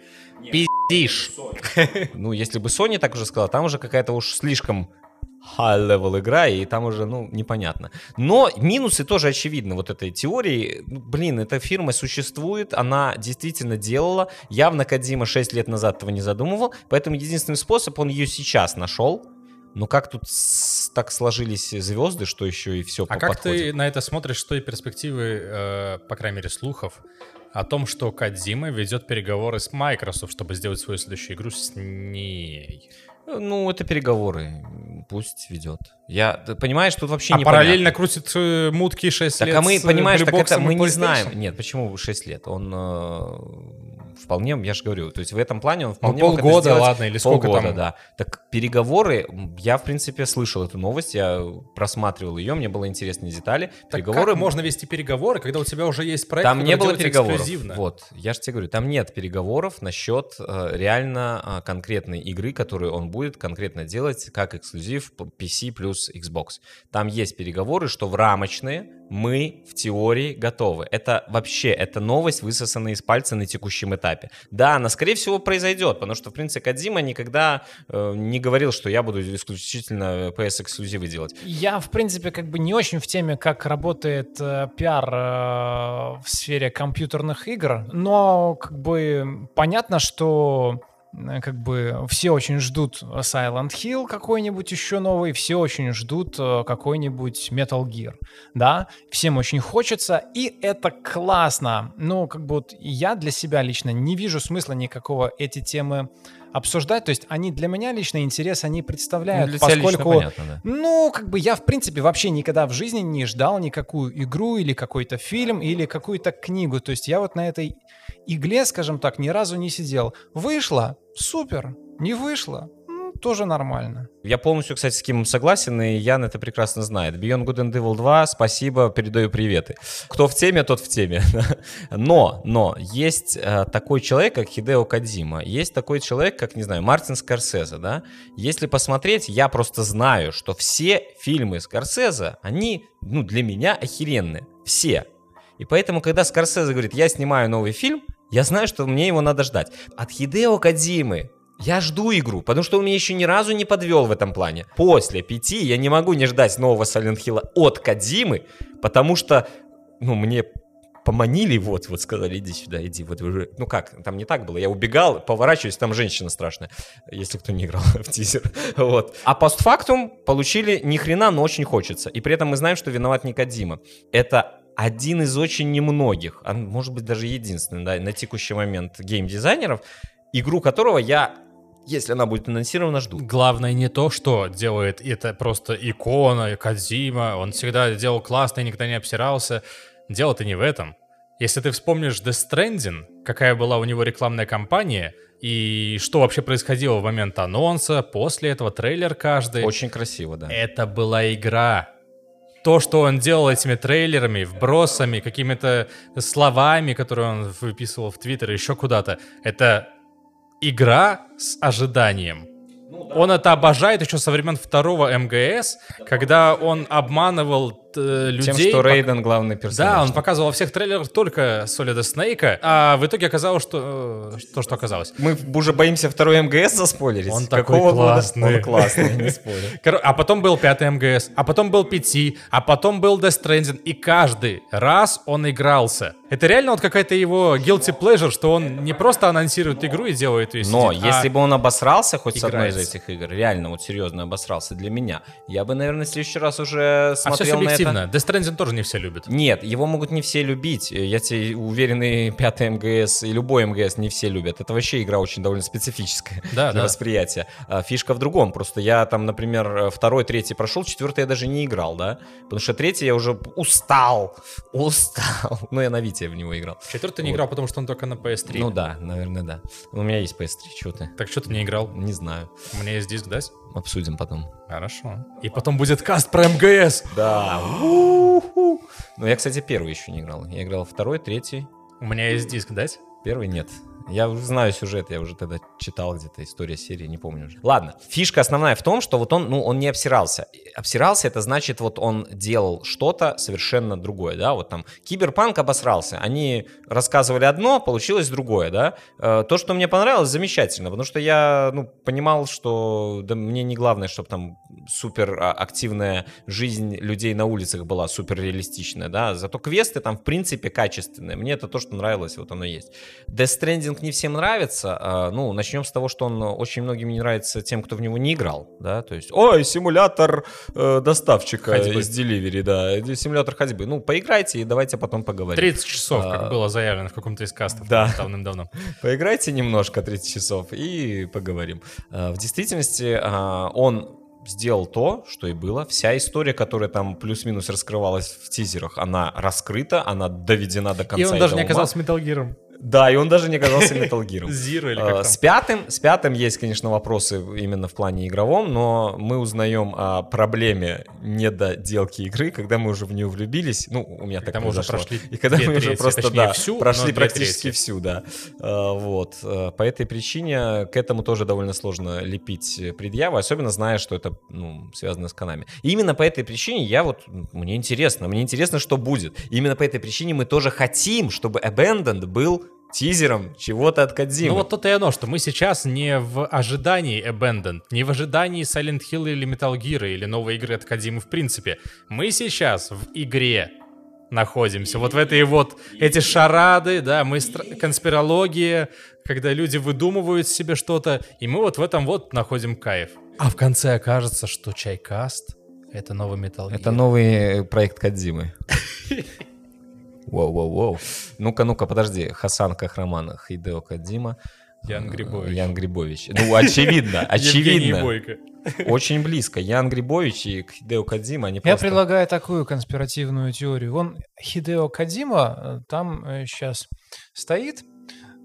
пиздишь. Ну, если бы Sony так уже сказала, там уже какая-то уж слишком high-level игра, и там уже, ну, непонятно. Но минусы тоже очевидны вот этой теории. Ну, Блин, эта фирма существует, она действительно делала. Явно Кадзима 6 лет назад этого не задумывал, поэтому единственный способ, он ее сейчас нашел. Но как тут так сложились звезды, что еще и все А как ты на это смотришь с той перспективы, э, по крайней мере, слухов, о том, что Кадзима ведет переговоры с Microsoft, чтобы сделать свою следующую игру с ней? Ну, это переговоры. Пусть ведет. Я, ты понимаешь, тут вообще А не параллельно крутит э, мутки 6 Так, лет а мы, э, понимаешь, так это мы не знаем. Нет, почему 6 лет? Он э, вполне, я же говорю, то есть в этом плане он Ну, вполне это полгода, сделать. ладно, или сколько Полгода, там? да. Так переговоры, я, в принципе, слышал эту новость, я просматривал ее, мне было интересны детали. Так переговоры как можно вести переговоры, когда у тебя уже есть проект, Там не было переговоров. эксклюзивно? Вот, я же тебе говорю, там нет переговоров насчет э, реально э, конкретной игры, которую он будет конкретно делать как эксклюзив PC плюс Xbox. Там есть переговоры, что в рамочные мы в теории готовы. Это вообще, это новость, высосанная из пальца на текущем этапе. Да, она, скорее всего, произойдет, потому что, в принципе, Кадзима никогда э, не говорил, что я буду исключительно PS-эксклюзивы делать. Я, в принципе, как бы не очень в теме, как работает э, пиар э, в сфере компьютерных игр, но как бы понятно, что э, как бы все очень ждут Silent Hill какой-нибудь еще новый, все очень ждут э, какой-нибудь Metal Gear, да, всем очень хочется, и это классно, но как бы вот я для себя лично не вижу смысла никакого эти темы обсуждать, то есть они для меня лично интерес они Ну, представляют, лично поскольку понятно, да. ну, как бы я, в принципе, вообще никогда в жизни не ждал никакую игру или какой-то фильм или какую-то книгу. То есть я вот на этой игле, скажем так, ни разу не сидел. Вышло? Супер. Не вышло? Тоже нормально. Я полностью, кстати, с Кимом согласен, и Ян это прекрасно знает. Beyond Good and Evil 2, спасибо, передаю приветы. Кто в теме, тот в теме. Но, но, есть э, такой человек, как Хидео Кадзима, есть такой человек, как, не знаю, Мартин Скорсезе, да? Если посмотреть, я просто знаю, что все фильмы Скорсезе, они, ну, для меня охеренные. Все. И поэтому, когда Скорсезе говорит, я снимаю новый фильм, я знаю, что мне его надо ждать. От Хидео Кадзимы я жду игру, потому что он меня еще ни разу не подвел в этом плане. После пяти я не могу не ждать нового Silent Hill от Кадзимы, потому что, ну, мне поманили, вот, вот сказали, иди сюда, иди, вот уже, ну как, там не так было, я убегал, поворачиваюсь, там женщина страшная, если кто не играл в тизер, вот. А постфактум получили ни хрена, но очень хочется, и при этом мы знаем, что виноват не Кадзима. Это один из очень немногих, а может быть даже единственный, да, на текущий момент геймдизайнеров, игру которого я если она будет анонсирована, жду. Главное не то, что делает это просто икона, Кадзима, он всегда делал классно и никогда не обсирался. Дело-то не в этом. Если ты вспомнишь Death Stranding, какая была у него рекламная кампания, и что вообще происходило в момент анонса, после этого трейлер каждый. Очень красиво, да. Это была игра. То, что он делал этими трейлерами, вбросами, какими-то словами, которые он выписывал в Твиттер, еще куда-то, это игра с ожиданием. Он это обожает еще со времен второго МГС, когда он обманывал людей. Тем, что Рейден главный персонаж. Да, он показывал во всех трейлерах только Solid Snake, а в итоге оказалось, что э, то, что оказалось. Мы уже боимся второй МГС заспойлерить. Он такой классный. Года? Он классный, не спорю. А потом был пятый МГС, а потом был PT, а потом был Death Stranding, и каждый раз он игрался. Это реально вот какая-то его guilty pleasure, что он не просто анонсирует игру и делает ее Но сидит, если а бы он обосрался хоть с одной из этих игр, реально вот серьезно обосрался для меня, я бы, наверное, в следующий раз уже а смотрел на это. Death Stranding тоже не все любят. Нет, его могут не все любить. Я тебе уверен, и пятый МГС, и любой МГС не все любят. Это вообще игра очень довольно специфическая Да, для да. восприятия. А Фишка в другом. Просто я там, например, второй, третий прошел, четвертый я даже не играл, да? Потому что третий я уже устал. Устал. Ну, я на Вите в него играл. Четвертый не Вот. играл, потому что он только на PS3. Ну да, наверное, да. У меня есть PS3, что ты? Так что ты не играл? Не знаю. У меня есть диск, дать? Обсудим потом. Хорошо. И потом будет каст про МГС. Да. Ну, я, кстати, первый еще не играл. Я играл второй, третий. У меня есть диск, дать? Первый нет. Я уже знаю сюжет, я уже тогда читал где-то история серии, не помню уже. Ладно, фишка основная в том, что вот он, ну, он не обсирался. Обсирался, это значит, вот он делал что-то совершенно другое, да, вот там Киберпанк обосрался, они рассказывали одно, получилось другое, да. Э, То, что мне понравилось, замечательно, потому что я, ну, понимал, что да, мне не главное, чтобы там супер активная жизнь людей на улицах была супер реалистичная, да, зато квесты там, в принципе, качественные. Мне это то, что нравилось, вот оно есть. Death Stranding не всем нравится. а, Ну, начнем с того, что он очень многим не нравится тем, кто в него не играл, да, то есть, ой, симулятор э, доставщика Ходьбы. из Delivery, да, симулятор ходьбы. Ну, поиграйте и давайте потом поговорим. 30 часов, А, как было заявлено в каком-то из кастов да. давным-давно. Поиграйте немножко 30 часов и поговорим. А, В действительности а, он сделал то, что и было. Вся история, которая там плюс-минус раскрывалась в тизерах, она раскрыта, она доведена до конца. И он даже не до оказался Gear. Да, и он даже не оказался Metal Gear. Zero или А, как там. С пятым, с пятым есть, конечно, вопросы именно в плане игровом, но мы узнаем о проблеме недоделки игры, когда мы уже в нее влюбились. Ну, у меня Когда так мы уже произошло. прошли И когда мы уже просто, точнее, да, всю, прошли практически трети. всю, да. А, Вот. А, По этой причине к этому тоже довольно сложно лепить предъявы, особенно зная, что это ну, связано с канами. И именно по этой причине я вот, мне интересно, мне интересно, что будет. И именно по этой причине мы тоже хотим, чтобы Abandoned был тизером чего-то от Кодзимы. Ну вот то-то и оно, что мы сейчас не в ожидании Abandoned, не в ожидании Silent Hill или Metal Gear или новой игры от Кодзимы в принципе. Мы сейчас в игре находимся. Вот в этой вот, эти шарады, да, мы стр- конспирология, когда люди выдумывают себе что-то, и мы вот в этом вот находим кайф. А в конце окажется, что Чайкаст — это новый Metal Gear. Это новый проект Кадзимы. Воу-воу-воу. Ну-ка, ну-ка, подожди. Хасан Кахраман, Хидео Кадзима. Ян Грибович. Ян Грибович. Ну, очевидно, очевидно. Бойко. Очень близко. Ян Грибович и Хидео Кадзима, они Я просто... предлагаю такую конспиративную теорию. Он Хидео Кадима э, там сейчас стоит,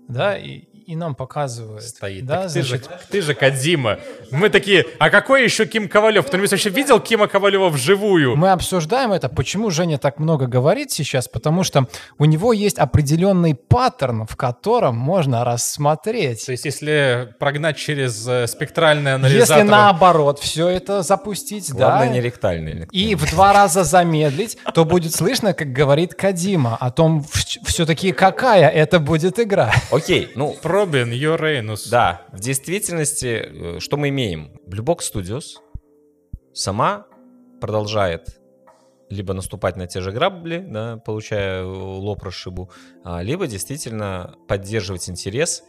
да, и, и нам показывает. Стоит. Да, Так ты, значит, же, ты же Кадима. Мы такие, а какой еще Ким Ковалев? Кто-нибудь вообще видел Кима Ковалева вживую? мы обсуждаем это. Почему Женя так много говорит сейчас? Потому что у него есть определенный паттерн, в котором можно рассмотреть. То есть, если прогнать через э, спектральный анализатор... Если наоборот все это запустить, Главное, да, не ректальный и в два раза замедлить, то будет слышно, как говорит Кадима о том, все-таки какая это будет игра. Окей, ну, Пробин, Йорейнус. Да, в действительности, э, что мы имеем? Blue Box Studios сама продолжает либо наступать на те же грабли, да, получая э, лоб расшибу, а, либо действительно поддерживать интерес,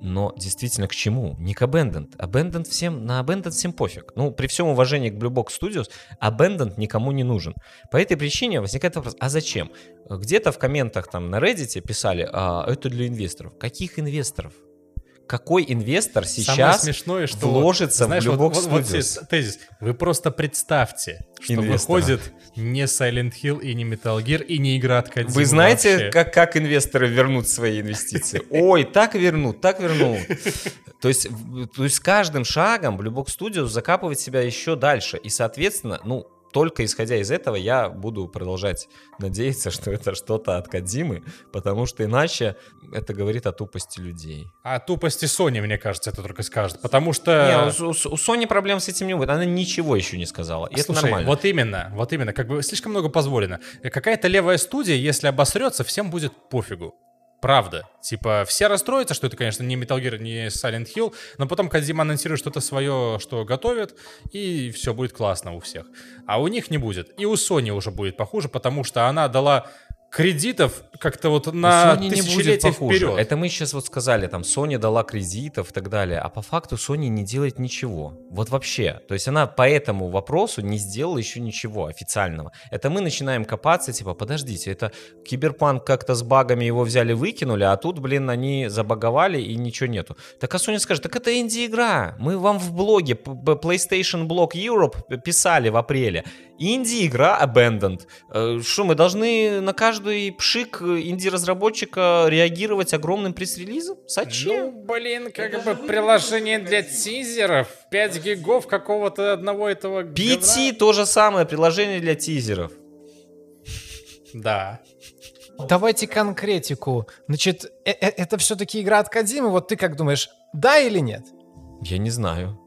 но действительно к чему? Не к Abandoned. Abandoned всем, на Abandoned всем пофиг. Ну, при всем уважении к Blue Box Studios, Abandoned никому не нужен. По этой причине возникает вопрос, а зачем? Где-то в комментах там на Reddit писали, а, это для инвесторов. Каких инвесторов? Какой инвестор Самое сейчас смешное, что вложится знаешь, в Blue вот, вот- вот тезис. Вы просто представьте, что Инвестора. выходит не Silent Hill и не Metal Gear и не игра от Кодзимы Вы знаете, вообще. как, как инвесторы вернут свои инвестиции? Ой, так вернут, так вернут. То есть, то есть с каждым шагом Box Studios закапывает себя еще дальше. И, соответственно, ну, только исходя из этого я буду продолжать надеяться, что это что-то от Кадзимы, потому что иначе это говорит о тупости людей. А тупости Sony, мне кажется, это только скажет. Потому что... Не, у, у- у Sony проблем с этим не будет. Она ничего еще не сказала. И это Слушай, нормально. вот именно, вот именно, как бы слишком много позволено. Какая-то левая студия, если обосрется, всем будет пофигу. Правда. Типа, все расстроятся, что это, конечно, не Metal Gear, не Silent Hill, но потом Кадзима анонсирует что-то свое, что готовит, и все будет классно у всех. А у них не будет. И у Sony уже будет похуже, потому что она дала кредитов как-то вот на Sony не будет похуже. вперед. Это мы сейчас вот сказали, там, Sony дала кредитов и так далее, а по факту Sony не делает ничего. Вот вообще. То есть она по этому вопросу не сделала еще ничего официального. Это мы начинаем копаться, типа, подождите, это Киберпанк как-то с багами его взяли, выкинули, а тут, блин, они забаговали и ничего нету. Так а Sony скажет, так это инди-игра. Мы вам в блоге PlayStation Blog Europe писали в апреле. Инди-игра Abandoned. Э, Что, мы должны на каждый пшик инди-разработчика реагировать огромным пресс-релизом? Зачем? Ну, блин, как бы приложение для тизеров. 5 гигов какого-то одного этого PT то же самое, приложение для тизеров. Да. Давайте конкретику. Значит, э- э- это все-таки игра от Кадзимы. Вот ты как думаешь, да или нет? Я не знаю.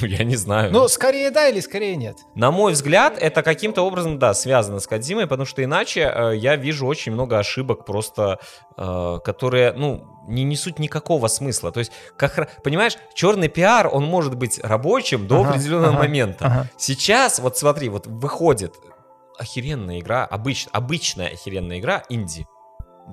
Ну, я не знаю. Ну, скорее да или скорее нет? На мой взгляд, это каким-то образом, да, связано с Кадзимой, потому что иначе э, я вижу очень много ошибок просто, э, которые, ну, не несут никакого смысла. То есть, как, понимаешь, черный пиар, он может быть рабочим до Ага, определенного ага, момента. ага. Сейчас, вот смотри, вот выходит охеренная игра, обыч, обычная охеренная игра инди.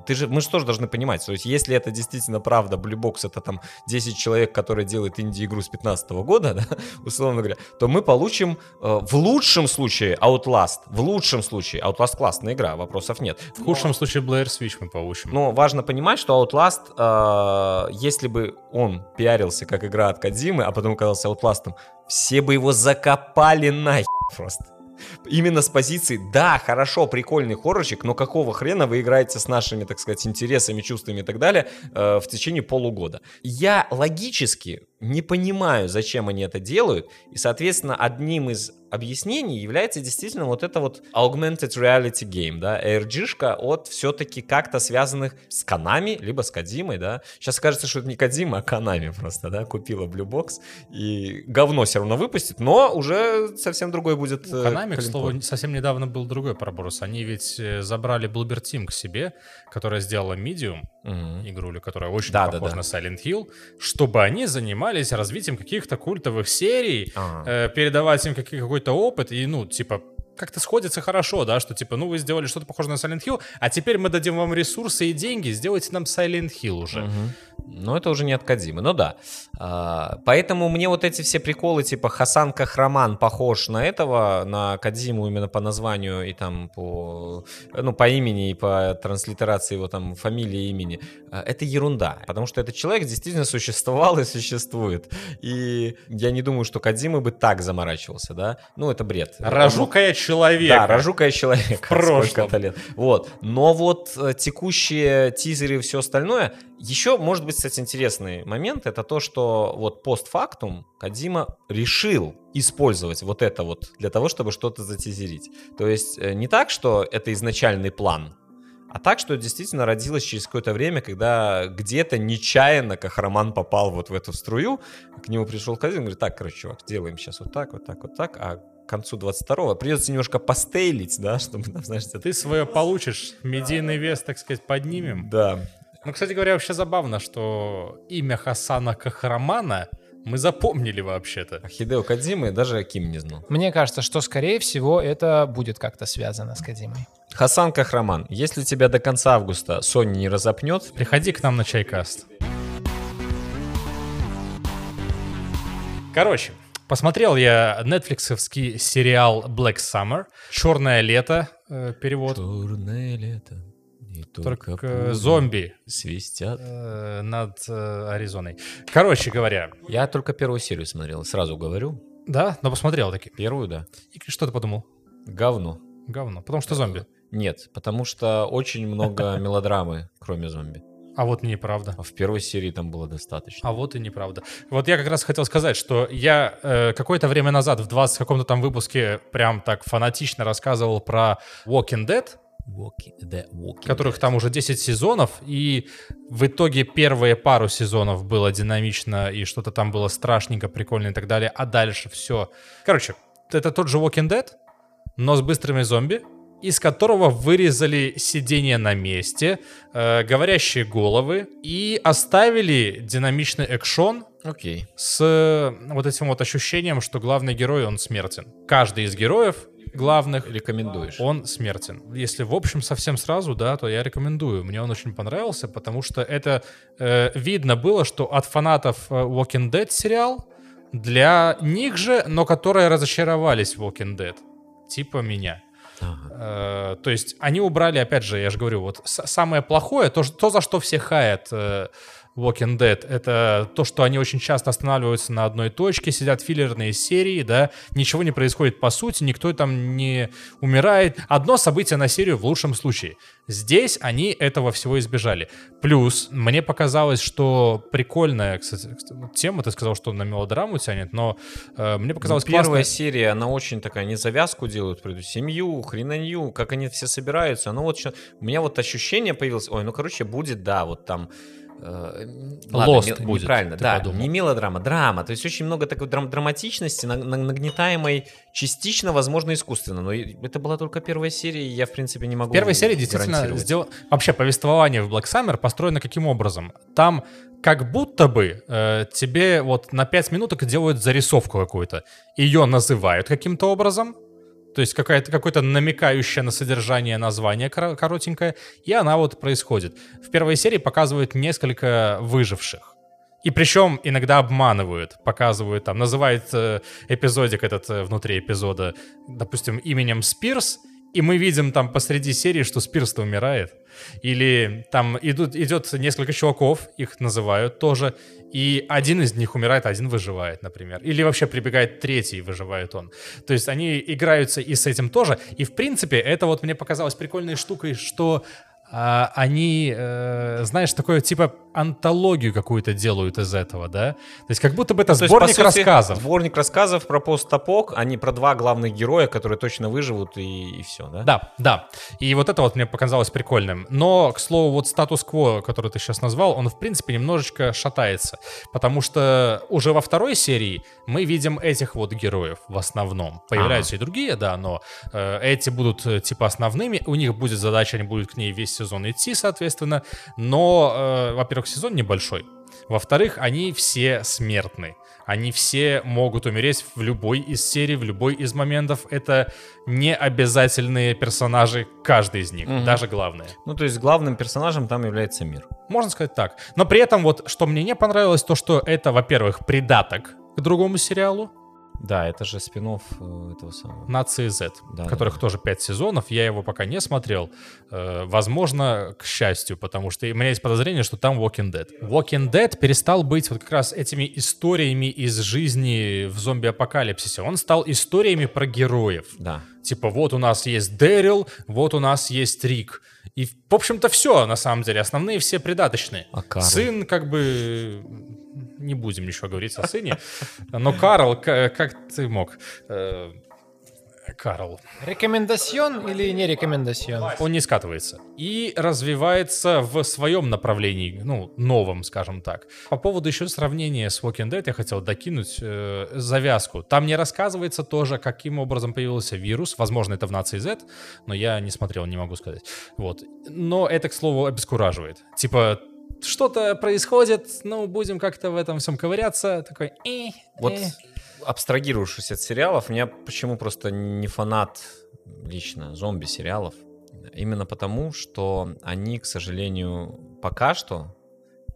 Ты же, мы же тоже должны понимать, то есть если это действительно правда, Blue Box это там 10 человек, которые делают инди-игру с 15 года, да, условно говоря, то мы получим э, в лучшем случае Outlast, в лучшем случае Outlast классная игра, вопросов нет. В худшем случае Blair Switch мы получим. Но важно понимать, что Outlast, э, если бы он пиарился как игра от Кадзимы, а потом оказался Outlast, все бы его закопали нахер просто. Именно с позиции, да, хорошо, прикольный хоррорчик, но какого хрена вы играете с нашими, так сказать, интересами, чувствами и так далее э, в течение полугода. Я логически не понимаю, зачем они это делают, и, соответственно, одним из объяснений является действительно вот это вот augmented reality game, да, ARG-шка от все-таки как-то связанных с Канами, либо с Кадимой, да. Сейчас кажется, что это не Кадима, а Канами просто, да, купила Blue Box и говно все равно выпустит, но уже совсем другой будет У э, Konami, к слову, совсем недавно был другой проброс. Они ведь э, забрали Bloober Team к себе, которая сделала Medium, Мгм. игрулю, которая очень Да, да, похожа да. на Silent Hill, чтобы они занимались развитием каких-то культовых серий, Ага. э, передавать им какой- какой-то опыт, и, ну, типа, как-то сходится хорошо, да, что, типа, ну, вы сделали что-то похожее на Silent Hill, а теперь мы дадим вам ресурсы и деньги, сделайте нам Silent Hill уже. Мгм. Но это уже не от Кадзимы, ну да. А, поэтому мне вот эти все приколы, типа Хасан Кахраман похож на этого, на Кадзиму именно по названию и там по, ну, по имени и по транслитерации его там фамилии и имени, а, это ерунда. Потому что этот человек действительно существовал и существует. И я не думаю, что Кадзима бы так заморачивался, да. Ну, это бред. Рожу-ка я человека. Да, рожукая человека. В прошлом. Лет. Вот. Но вот э, текущие тизеры и все остальное. Еще, может быть, кстати, интересный момент. Это то, что вот постфактум Кадима решил использовать вот это вот для того, чтобы что-то затизерить. То есть э, не так, что это изначальный план, а так, что действительно родилось через какое-то время, когда где-то нечаянно Кахраман попал вот в эту струю, к нему пришел Кадим и говорит, так, короче, чувак, делаем сейчас вот так, вот так, вот так, а к концу 22-го придется немножко постейлить, да, чтобы, там, знаешь, это... Ты свое получишь, медийный вес, так сказать, поднимем. Да. Ну, кстати говоря, вообще забавно, что имя Хасана Кахрамана мы запомнили вообще-то. А Хидео Кадзимы даже Аким не знал. Мне кажется, что, скорее всего, это будет как-то связано с Кадимой. Хасан Кахраман, если тебя до конца августа Sony не разопнет, Приходи к нам на чайкаст. Короче, посмотрел я нетфликсовский сериал Black Summer. Черное лето, э, перевод. черное лето, и Только пули зомби свистят. э, над э, Аризоной. Короче говоря, Я только первую серию смотрел, сразу говорю. да, но посмотрел таки. Первую, да. И что ты подумал? Говно. Говно. Потому что зомби. Нет, потому что очень много мелодрамы, кроме зомби. А вот неправда. А в первой серии там было достаточно. А вот и неправда. Вот я как раз хотел сказать, что я э, какое-то время назад в 20 каком-то там выпуске прям так фанатично рассказывал про Walking Dead, Walking, the Walking которых Dead. там уже 10 сезонов, и в итоге первые пару сезонов было динамично, и что-то там было страшненько, прикольно и так далее, а дальше все. Короче, это тот же Walking Dead, но с быстрыми зомби, из которого вырезали сидение на месте, э, говорящие головы и оставили динамичный экшон Окей. с э, вот этим вот ощущением, что главный герой, он смертен. Каждый из героев главных Рекомендуешь? он смертен. Если в общем совсем сразу, да, то я рекомендую. Мне он очень понравился, потому что это э, видно было, что от фанатов э, Walking Dead сериал для них же, но которые разочаровались в Walking Dead. Типа меня. Э, то есть они убрали, опять же, я же говорю, вот самое плохое, то за что все хаят э, Walking Dead, это то, что они очень часто останавливаются на одной точке, сидят филлерные серии, да, ничего не происходит по сути, никто там не умирает. Одно событие на серию в лучшем случае. Здесь они этого всего избежали. Плюс, мне показалось, что прикольная, кстати, тема, ты сказал, что на мелодраму тянет, но э, мне показалось Ну, первая классно. серия, она очень такая, они завязку делают, про эту семью, хренанью, как они все собираются. Оно вот у меня вот ощущение появилось, ой, ну, короче, будет, да, вот там... э, ладно, будет, неправильно, да, подумал. не мелодрама, драма. То есть очень много такой драм- драматичности, на- на- нагнетаемой частично, возможно, искусственно. Но это была только первая серия, и я, в принципе, не могу В первой серии действительно гарантировать. сделал... Вообще, повествование в Black Summer построено каким образом? Там как будто бы э, тебе вот на 5 минуток делают зарисовку какую-то. Ее называют каким-то образом, то есть какая-то, какое-то намекающее на содержание название коро- коротенькое, и она вот происходит. В первой серии показывают несколько выживших. И причем иногда обманывают, показывают там, называют э, эпизодик этот э, внутри эпизода, допустим, именем Спирс, и мы видим там посреди серии, что Спирс-то умирает. Или там идут, идет несколько чуваков, их называют тоже, и один из них умирает, один выживает, например. Или вообще прибегает третий, выживает он. То есть они играются и с этим тоже. И в принципе это вот мне показалось прикольной штукой, что а, они, э, знаешь, такое типа антологию какую-то делают из этого, да? То есть как будто бы это То есть, по сборник сути, рассказов. Сборник рассказов про постапок, а не про два главных героя, которые точно выживут и, все, да? Да, да. И вот это вот мне показалось прикольным. Но, к слову, вот статус-кво, который ты сейчас назвал, он, в принципе, немножечко шатается. Потому что уже во второй серии мы видим этих вот героев в основном. Появляются и другие, да, но э, эти будут э, типа основными. У них будет задача, они будут к ней весь сезон идти, соответственно. Но, э, во-первых, сезон небольшой. Во-вторых, они все смертны. Они все могут умереть в любой из серий, в любой из моментов. Это не обязательные персонажи, каждый из них, Мгм. даже главные. Ну, то есть главным персонажем там является мир. Можно сказать так. Но при этом вот, что мне не понравилось, то, что это, во-первых, придаток к другому сериалу. Да, это же спин этого самого. Нации Z, Да, которых да. тоже 5 сезонов. Я его пока не смотрел. Э, возможно, к счастью, потому что у меня есть подозрение, что там Walking Dead. Walking Dead перестал быть вот как раз этими историями из жизни в зомби-апокалипсисе. Он стал историями про героев. Да. Типа, вот у нас есть Дэрил, вот у нас есть Рик. И, в общем-то, все, на самом деле. Основные все придаточные. А Карл? Сын, как бы... Не будем ничего говорить о сыне. Но Карл, как ты мог? Э, Карл. Рекомендацион или не рекомендацион? Он не скатывается. И развивается в своем направлении, ну, новом, скажем так. По поводу еще сравнения с Walking Dead я хотел докинуть э, завязку. Там не рассказывается тоже, каким образом появился вирус. Возможно, это в нации Z, но я не смотрел, не могу сказать. Вот. Но это, к слову, обескураживает. Типа, что-то происходит, ну, будем как-то в этом всем ковыряться. Такой, э, Вот э. абстрагируешься от сериалов, я почему просто не фанат лично зомби-сериалов? Именно потому, что они, к сожалению, пока что,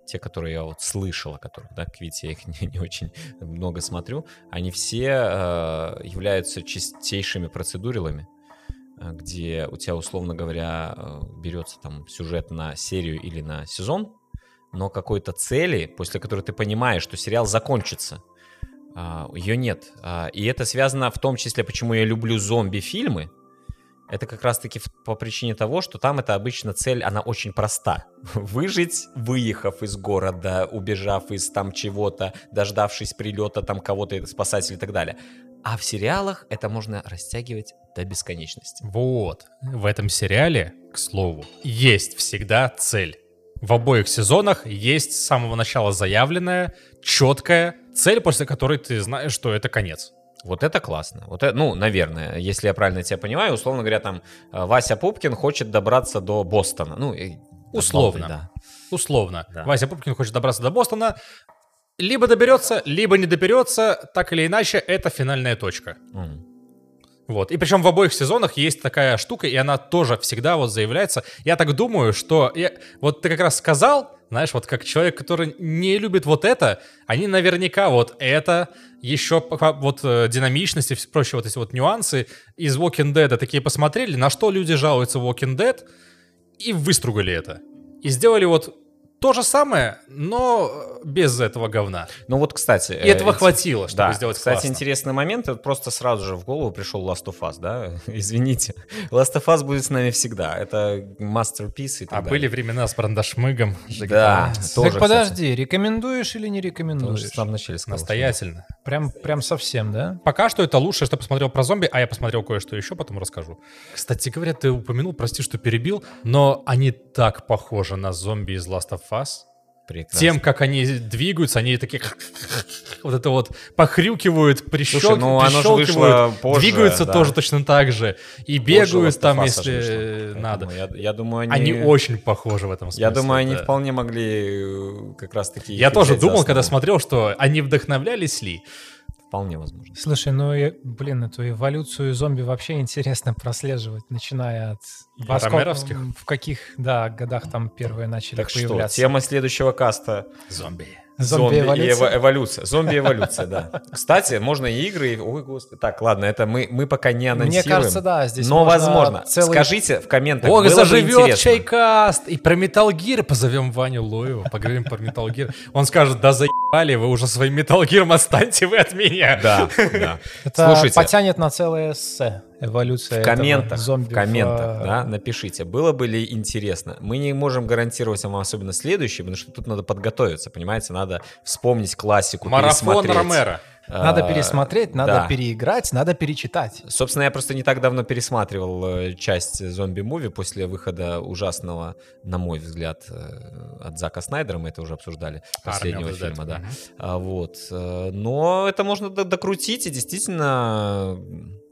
те, которые я вот слышал, о которых, да, к Вите я их не, не очень много смотрю, они все э, являются чистейшими процедурилами, э, где у тебя, условно говоря, э, берется там сюжет на серию или на сезон, но какой-то цели, после которой ты понимаешь, что сериал закончится, а, ее нет. А, И это связано в том числе, почему я люблю зомби-фильмы. Это как раз-таки по причине того, что там это обычно цель, она очень проста. Выжить, выехав из города, убежав из там чего-то, дождавшись прилета там кого-то, спасателя и так далее. А в сериалах это можно растягивать до бесконечности. Вот. В этом сериале, к слову, есть всегда цель. В обоих сезонах есть с самого начала заявленная, четкая цель, после которой ты знаешь, что это конец. Вот это классно. Вот это, ну, наверное, если я правильно тебя понимаю, условно говоря, там э, Вася Пупкин хочет добраться до Бостона. Ну, Условно. да. Условно. Да. Вася Пупкин хочет добраться до Бостона. Либо доберется, либо не доберется. Так или иначе, это финальная точка. М. Вот. И причем в обоих сезонах есть такая штука, и она тоже всегда вот заявляется. Я так думаю, что... я- Вот ты как раз сказал, знаешь, вот как человек, который не любит вот это, они наверняка вот это, еще вот э, динамичность и все прочие вот эти вот нюансы из Walking Dead такие посмотрели, на что люди жалуются в Walking Dead, и выстругали это. И сделали вот то же самое, но э, без этого говна. Ну вот, кстати... И этого э, хватило, чтобы Да, сделать кстати, классно. интересный момент, это просто сразу же в голову пришел Last of Us, да? Извините. Last of Us будет с нами всегда. Это masterpiece и так А далее. были времена с брандашмыгом. Да, тоже, так подожди, рекомендуешь или не кстати. Тоже рекомендуешь? в самом начале сказал, Настоятельно. Прям, прям совсем, да? Пока что это лучшее, что посмотрел про зомби, а я посмотрел кое-что еще, потом расскажу. Кстати говоря, ты упомянул, прости, что перебил, но они так похожи на зомби из Last of Us. Прекрасно. Тем, как они двигаются, они такие вот это вот похрюкивают, прищел... ну, же вышло прищелкивают, позже, двигаются да. тоже точно так же. И бегают там, если вышло. Поэтому надо. Я, я думаю, Они они... очень похожи в этом смысле. Я думаю, они да. вполне могли э, как раз-таки... Я их тоже думал, когда смотрел, что они вдохновлялись ли. Вполне возможно. Слушай, ну, и, блин, эту эволюцию зомби вообще интересно прослеживать, начиная от... Ромеровских? В каких, да, годах там первые начали Так что, появляться. тема следующего каста Зомби. Зомби-эволюция? и эво- эволюция. Зомби-эволюция, да. Кстати, можно и игры... и- Ой, господи. Так, ладно, это мы, мы пока не анонсируем. Мне кажется, да, здесь Но можно возможно. целый- Скажите в комментах, Ох, заживет чайкаст! И про Metal Gear позовем Ваню Лоева, поговорим про Metal Gear. Он скажет, да заебали, вы уже своим Metal Gear отстаньте вы от меня. Да, да. Это Слушайте, потянет на целое эссе. Эволюция в комментах, зомби в комментах, в, да, напишите, было бы ли интересно. Мы не можем гарантировать вам особенно следующий, потому что тут надо подготовиться, понимаете, надо вспомнить классику, Марафон. Ромеро. Надо А, пересмотреть, надо да. переиграть, надо перечитать. Собственно, я просто не так давно пересматривал э, часть зомби-муви после выхода ужасного, на мой взгляд, э, от Зака Снайдера, мы это уже обсуждали, последнего Армия фильма, да. А, вот. э, Но это можно докрутить, и действительно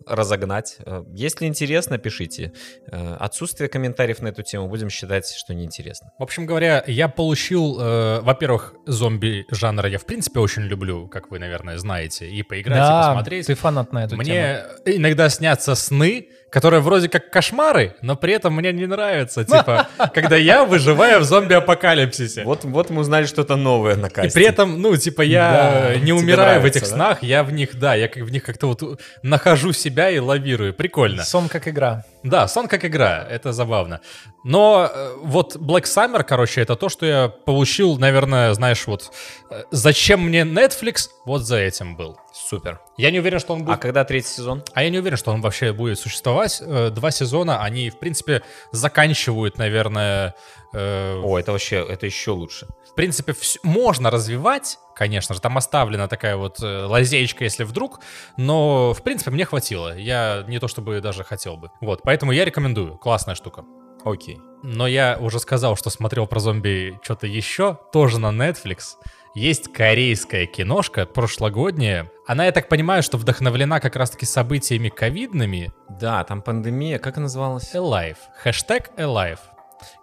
разогнать. Э, Если интересно, пишите. Э, Отсутствие комментариев на эту тему будем считать, что неинтересно. В общем говоря, я получил, э, во-первых, зомби жанра я в принципе очень люблю, как вы, наверное, знаете, и поиграть, и Да, посмотреть. ты фанат на эту тему. Мне иногда снятся сны, которые вроде как кошмары, но при этом мне не нравятся. Типа, когда я выживаю в зомби-апокалипсисе. Вот, вот мы узнали что-то новое на И касте. при этом, ну, типа, я Да, не умираю в этих да? снах, я в них, да, я как- в них как-то вот нахожу себя и лавирую. Прикольно. Сон как игра. Да, сон как игра, это забавно. Но э, вот Black Summer, короче, это то, что я получил, наверное, знаешь, вот э, зачем мне Netflix, вот за этим был. Супер. Я не уверен, что он А будет... когда третий сезон? А я не уверен, что он вообще будет существовать. Э, Два сезона, они, в принципе, заканчивают, наверное... э, О, это вообще, это еще лучше. в принципе, всё- можно развивать, конечно же, там оставлена такая вот э, лазеечка, если вдруг, но, в принципе, мне хватило. Я не то чтобы даже хотел бы. Вот, поэтому я рекомендую. Классная штука. Окей. Но я уже сказал, что смотрел про зомби что-то еще, тоже на Netflix. Есть корейская киношка прошлогодняя. Она, я так понимаю, что вдохновлена как раз-таки событиями ковидными. Да, там пандемия, как называлась? Alive. Хэштег Alive.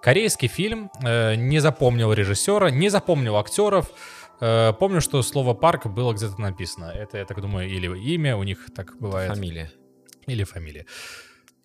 Корейский фильм. э, не запомнил режиссера, не запомнил актеров. Э, помню, что слово парк было где-то написано. Это, я так думаю, или имя у них так бывает. Фамилия. Или фамилия.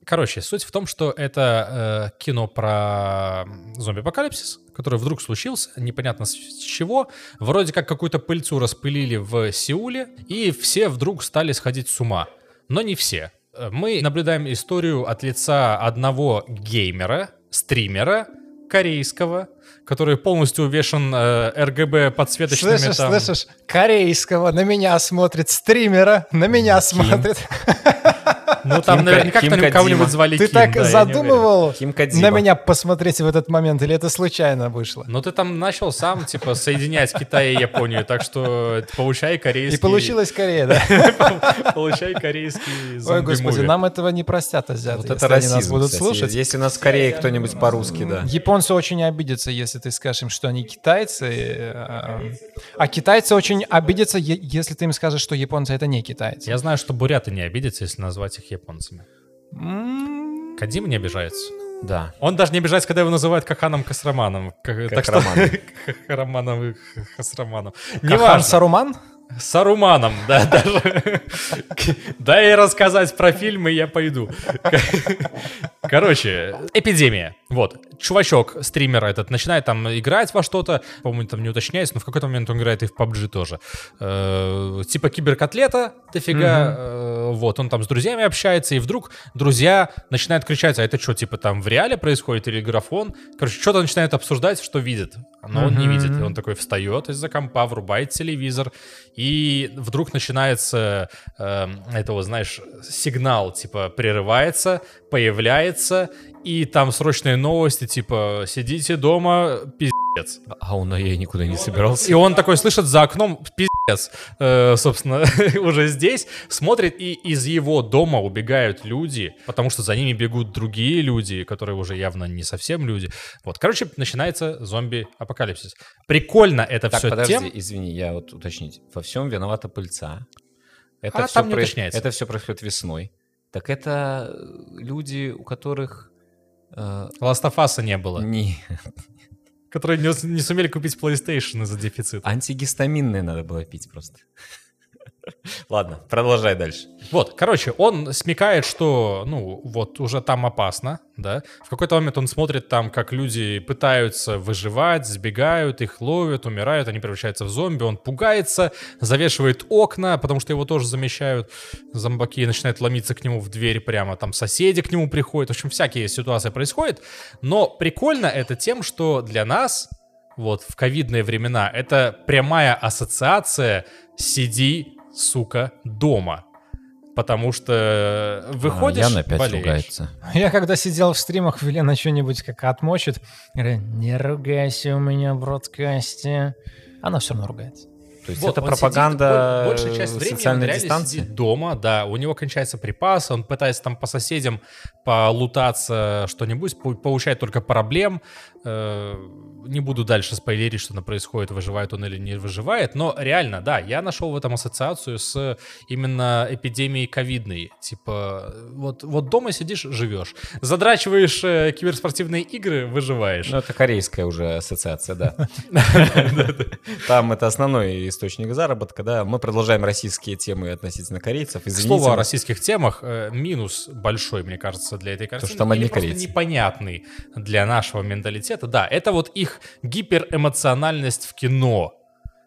Короче, суть в том, что это э, кино про зомби-апокалипсис, который вдруг случился, непонятно с чего. Вроде как какую-то пыльцу распылили в Сеуле, и все вдруг стали сходить с ума. Но не все. Мы наблюдаем историю от лица одного геймера, стримера, корейского, который полностью увешан э, RGB подсветочными Слышишь, там... слышишь? Корейского на меня смотрит, стримера на меня смотрит. Ну там наверняка кого-нибудь звали Ты так задумывал на меня посмотреть в этот момент, или это случайно вышло? Ну, ты там начал сам, типа, соединять Китай и Японию, так что получай корейский... И получилось Корея, да? Получай корейский Ой, господи, нам этого не простят азиаты, Вот если это они расизм, нас будут кстати. слушать. Если нас в Корее кто-нибудь по-русски, да. Японцы очень обидятся, если ты скажешь им, что они китайцы. э, А китайцы очень обидятся, если ты им скажешь, что японцы это не китайцы. Я знаю, что буряты не обидятся, если назвать их японцами. Кадим не обижается. Да. Он даже не обижается, когда его называют Каханом Касраманом. Как, так что... Кахраманом и Хасраманом. Кахан. Саруман? Саруманом, да, даже. Дай рассказать про фильмы, я пойду. Короче, эпидемия. Вот, чувачок, стример этот, начинает там играть во что-то, по-моему, там не уточняется, но в какой-то момент он играет и в PUBG тоже. Э, Типа киберкотлета дофига, э, вот, он там с друзьями общается, и вдруг друзья начинают кричать, а это что, типа там в реале происходит или графон? Короче, что-то начинает обсуждать, что видит, но он не видит, и он такой встает из-за компа, врубает телевизор, и вдруг начинается, эм, это вот, знаешь, сигнал, типа, прерывается, появляется, и там срочные новости, типа, сидите дома, пиздец. А он а я никуда не собирался. И он такой слышит за окном, пиздец, Э, собственно, уже здесь, смотрит, и из его дома убегают люди, потому что за ними бегут другие люди, которые уже явно не совсем люди. Вот, короче, начинается зомби-апокалипсис. Прикольно это Так, все подожди, тем... извини, я вот уточнить. Во всем виновата пыльца. Это А все там не уточняется. Это все происходит весной. Так это э, люди, у которых Ластафаса не было. не которые не, не сумели купить PlayStation из-за дефицита. антигистаминные надо было пить просто. Ладно, продолжай дальше. Вот, короче, он смекает, что, ну, вот уже там опасно, да. В какой-то момент он смотрит там, как люди пытаются выживать, сбегают, их ловят, умирают, они превращаются в зомби, он пугается, завешивает окна, потому что его тоже замещают зомбаки, и начинает ломиться к нему в дверь прямо, там соседи к нему приходят, в общем, всякие ситуации происходят. Но прикольно это тем, что для нас, вот, в ковидные времена, это прямая ассоциация «сиди, сука, дома». Потому что выходишь, А, Ян опять болеешь. ругается. Я когда сидел в стримах, Велена что-нибудь как отмочит. Говорю, не ругайся у меня в бродкасте. Она все равно ругается. То есть Вот, это он сидит пропаганда бо- большую часть времени он социальной реально дистанции. сидит дома, да, у него кончается припас, он пытается там по соседям полутаться что-нибудь, получает только проблем. Э, Не буду дальше спойлерить, что там происходит, выживает он или не выживает, но реально, да, я нашел в этом ассоциацию с именно эпидемией ковидной. Типа, вот, вот дома сидишь, живешь. Задрачиваешь э, киберспортивные игры, выживаешь. Ну, это корейская уже ассоциация, да. Там это основной источник заработка, да. Мы продолжаем российские темы относительно корейцев. Слову о российских темах, э, минус большой, мне кажется, для этой картины. что там одни корейцы. непонятный для нашего менталитета. Да, это вот их гиперэмоциональность в кино.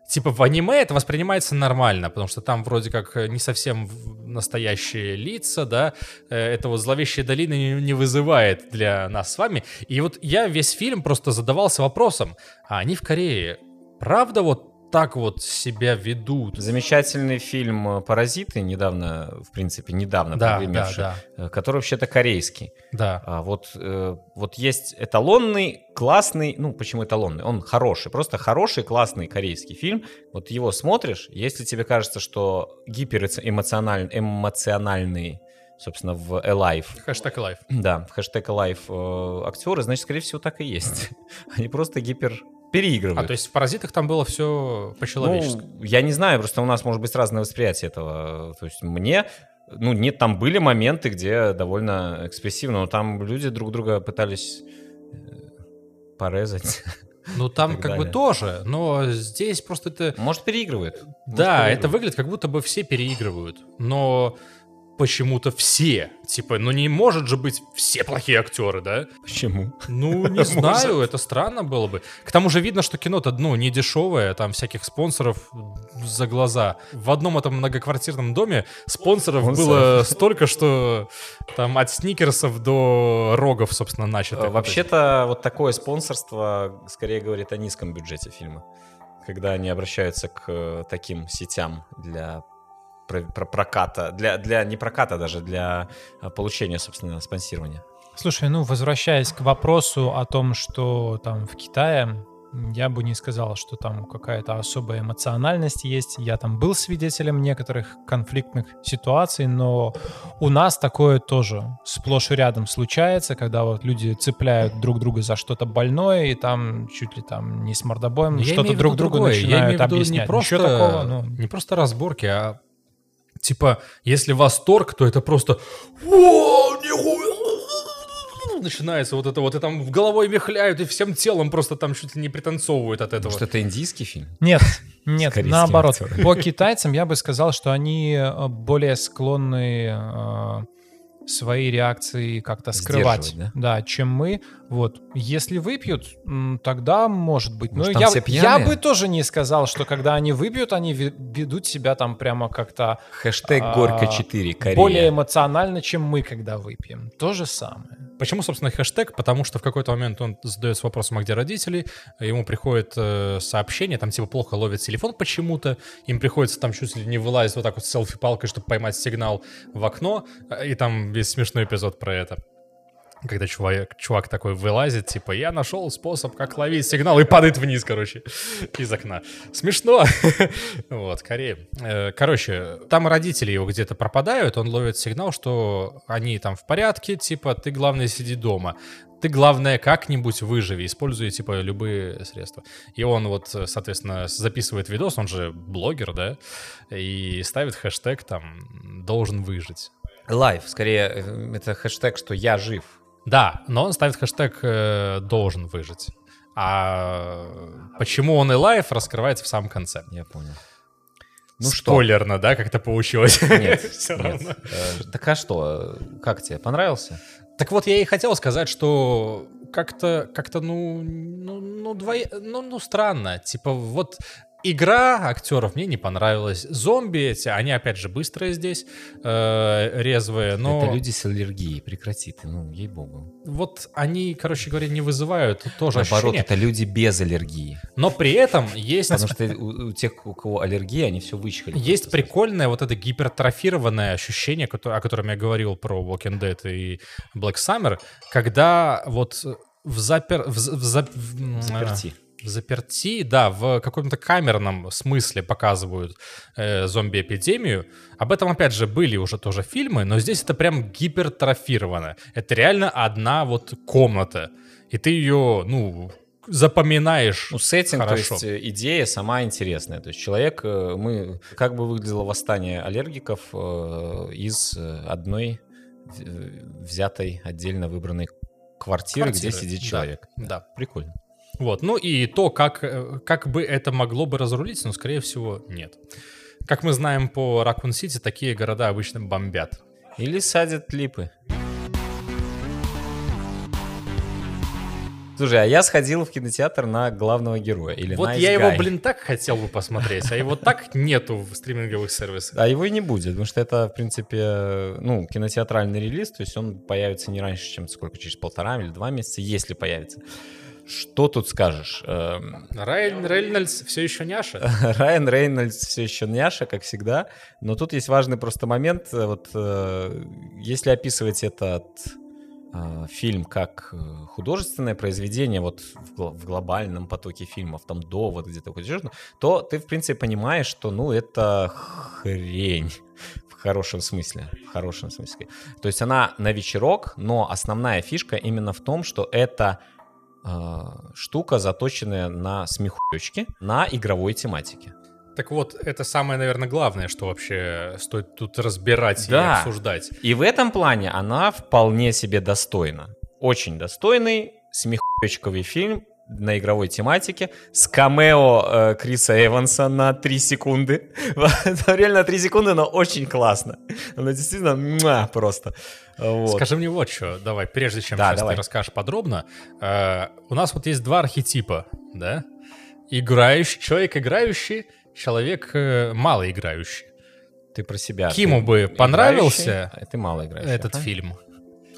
Типа в аниме это воспринимается нормально, потому что там вроде как э, не совсем настоящие лица, да, э, это вот зловещая долина не вызывает для нас с вами. И вот я весь фильм просто задавался вопросом, а они в Корее правда вот так вот себя ведут? Замечательный фильм э, «Паразиты», недавно, в принципе, недавно Да, да, прогремевший, да, э, который вообще-то корейский. да. А вот, э, вот есть эталонный, классный, ну, почему эталонный? Он хороший, просто хороший, классный корейский фильм. Вот его смотришь, если тебе кажется, что гиперэмоциональный, эмоциональный, собственно, в Alive, Хэштег лайф. да, в хэштег Alive э, актеры, значит, скорее всего, так и есть. Они просто гипер переигрывают. А, то есть в «Паразитах» там было все по-человечески? Ну, я не знаю, просто у нас может быть разное восприятие этого. То есть мне, ну, нет, там были моменты, где довольно экспрессивно, но там люди друг друга пытались э, порезать. Ну, там как бы далее. тоже, но здесь просто это... Может, переигрывают. Может, Да, это переигрывают. выглядит, как будто бы все переигрывают, но почему-то все. Типа, ну не может же быть все плохие актеры, да? Почему? Ну, не знаю, это странно было бы. К тому же видно, что кино-то, ну, не дешевое, там всяких спонсоров за глаза. В одном этом многоквартирном доме спонсоров Спонсоров. было столько, что там от сникерсов до рогов, собственно, начато. Э, Вообще-то вот такое спонсорство скорее говорит о низком бюджете фильма. Когда они обращаются к э, таким сетям для про- про- проката, для, для не проката даже, для э, получения, собственно, спонсирования. Слушай, ну, возвращаясь к вопросу о том, что там в Китае, я бы не сказал, что там какая-то особая эмоциональность есть. Я там был свидетелем некоторых конфликтных ситуаций, но у нас такое тоже сплошь и рядом случается, когда вот люди цепляют друг друга за что-то больное, и там чуть ли там не с мордобоем Я что-то друг другу другое. Я начинают имею в виду объяснять. Не просто, такого, ну, не просто разборки, а типа, если восторг, то это просто начинается вот это вот, и там в головой вихляют, и всем телом просто там чуть ли не пританцовывают от этого. Может, это индийский фильм? Нет, нет, наоборот. По китайцам я бы сказал, что они э, более склонны э, свои реакции как-то скрывать, да? чем мы. Вот, если выпьют, тогда может быть. Может, Но там я, я бы тоже не сказал, что когда они выпьют, они ве- ведут себя там прямо как-то Хэштег А, Горько 4, Корея. более эмоционально, чем мы, когда выпьем. То же самое. Почему, собственно, хэштег? Потому что в какой-то момент он задается вопросом, а где родители? Ему приходит э, сообщение, там типа плохо ловит телефон почему-то, им приходится там чуть ли не вылазить вот так вот с селфи-палкой, чтобы поймать сигнал в окно, э, и там весь смешной эпизод про это. Когда чувак, чувак такой вылазит, типа, я нашел способ, как ловить сигнал, и падает вниз, короче, из окна. Смешно. Вот, Корея. Э, Короче, там родители его где-то пропадают, он ловит сигнал, что они там в порядке, типа, ты, главное, сиди дома. Ты, главное, как-нибудь выживи, используя, типа, любые средства. И он вот, соответственно, записывает видос, он же блогер, да, и ставит хэштег там «должен выжить». Лайв, скорее, э, это хэштег, что я жив. Да, но он ставит хэштег э, «должен выжить». А почему он и лайф раскрывается в самом конце. Я понял. Ну что? Спойлерно, да, как-то получилось? Нет, Всё нет. равно. Э, Так а что? Как тебе? Понравился? Так вот, я и хотел сказать, что как-то, как-то, ну, ну, ну, двое, ну, ну, странно. Типа, вот игра актеров мне не понравилась. Зомби эти, они, опять же, быстрые здесь, э, резвые, но Это люди с аллергией, прекрати ты, ну, ей-богу. вот они, короче говоря, не вызывают тоже Наоборот, ощущения. это люди без аллергии. Но при этом есть... Потому что у, у тех, у кого аллергия, они все вычхали. Есть прикольное вот это гипертрофированное ощущение, о котором я говорил про Walking Dead и Black Summer, когда вот в запер... В, за- в за- в- м, Заперти. в заперти, да, в каком-то камерном смысле показывают э, зомби-эпидемию. Об этом, опять же, были уже тоже фильмы, но здесь это прям гипертрофировано. Это реально одна вот комната. И ты ее, ну, запоминаешь Ну, сеттинг, хорошо. то есть э, идея сама интересная. То есть человек, э, мы, как бы выглядело восстание аллергиков э, из одной взятой отдельно выбранной квартиры, где Квартиры, сидит да, человек. да. Прикольно. Вот, ну и то, как, э, как бы это могло бы разрулить, ну, скорее всего, нет. Как мы знаем по Ракун-Сити, такие города обычно бомбят. Или садят липы. Слушай, а я сходил в кинотеатр на главного героя. Или вот Nice я его, Guy. блин, так хотел бы посмотреть, а его так нету в стриминговых сервисах. А его и не будет, потому что это, в принципе, ну, кинотеатральный релиз, то есть он появится не раньше, чем сколько, через полтора или два месяца, если появится. Что тут скажешь? Эм, Райан Рейнольдс все еще няша? Райан Рейнольдс все еще няша, как всегда, но тут есть важный просто момент. э, Вот э, если описывать этот э, фильм как художественное произведение вот в, гла- в глобальном потоке фильмов, там довод где-то, что-то, то ты, в принципе, понимаешь, что, ну, это хрень. В хорошем смысле. В хорошем смысле. То есть она на вечерок, но основная фишка именно в том, что это штука, заточенная на смехуёчки, на игровой тематике. Так вот, это самое, наверное, главное, что вообще стоит тут разбирать и Да. обсуждать. И в этом плане она вполне себе достойна. Очень достойный, смехуёчковый фильм на игровой тематике с камео э, Криса Эванса на 3 секунды. Реально 3 секунды, но очень классно. Она действительно муа, просто. Вот. Скажи мне вот что, давай, прежде чем Да, сейчас давай. ты расскажешь подробно. э, у нас вот есть два архетипа, да? Играющий, человек играющий, человек э, малоиграющий. Ты про себя. Киму Ты бы играющий, понравился а ты мало этот ага. фильм.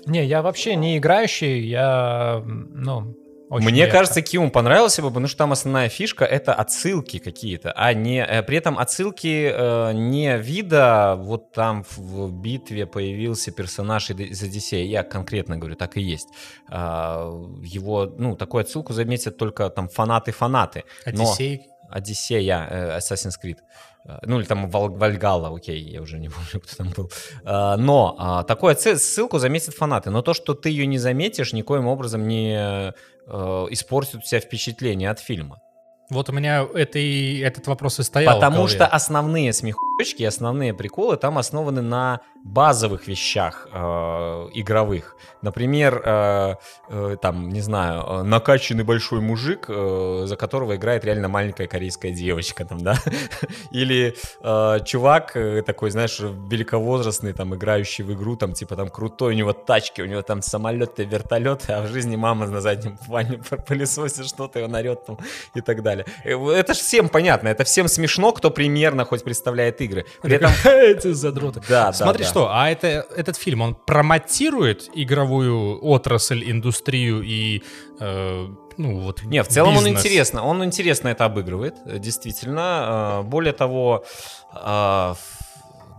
Не, я вообще не играющий, я, ну, очень Мне редко. кажется, Киму понравился бы, потому что там основная фишка это отсылки какие-то, а не э, при этом отсылки э, не вида, вот там в, битве появился персонаж из Одиссея, я конкретно говорю, так и есть. А, его, ну, такую отсылку заметят только там фанаты-фанаты. Но- Одиссей. Одиссея, э, Assassin's Creed. Э, Ну, или там Вал- Вальгалла, окей, я уже не помню, кто там был. Э, Но а, отсыл- ссылку заметят фанаты. Но то, что ты ее не заметишь, никоим образом не э, испортит у тебя впечатление от фильма. Вот у меня это и, этот вопрос и стоял. Потому что основные смехуёчки, основные приколы там основаны на базовых вещах э, игровых. Например, э, э, там, не знаю, э, накачанный большой мужик, э, за которого играет реально маленькая корейская девочка, там, да? Или э, чувак э, такой, знаешь, великовозрастный, там, играющий в игру, там, типа, там, крутой, у него тачки, у него там самолеты, вертолеты, а в жизни мама на заднем плане пылесосит что-то, и он орет там и так далее. Э, Это же всем понятно, это всем смешно, кто примерно хоть представляет игры. При этом, Эти задроты. да, да, Смотри, да. Что, а это, этот фильм, он промотирует игровую отрасль, индустрию и, э, ну, вот Не, в целом он бизнес? интересно, он интересно это обыгрывает, действительно. Э, Более того, э,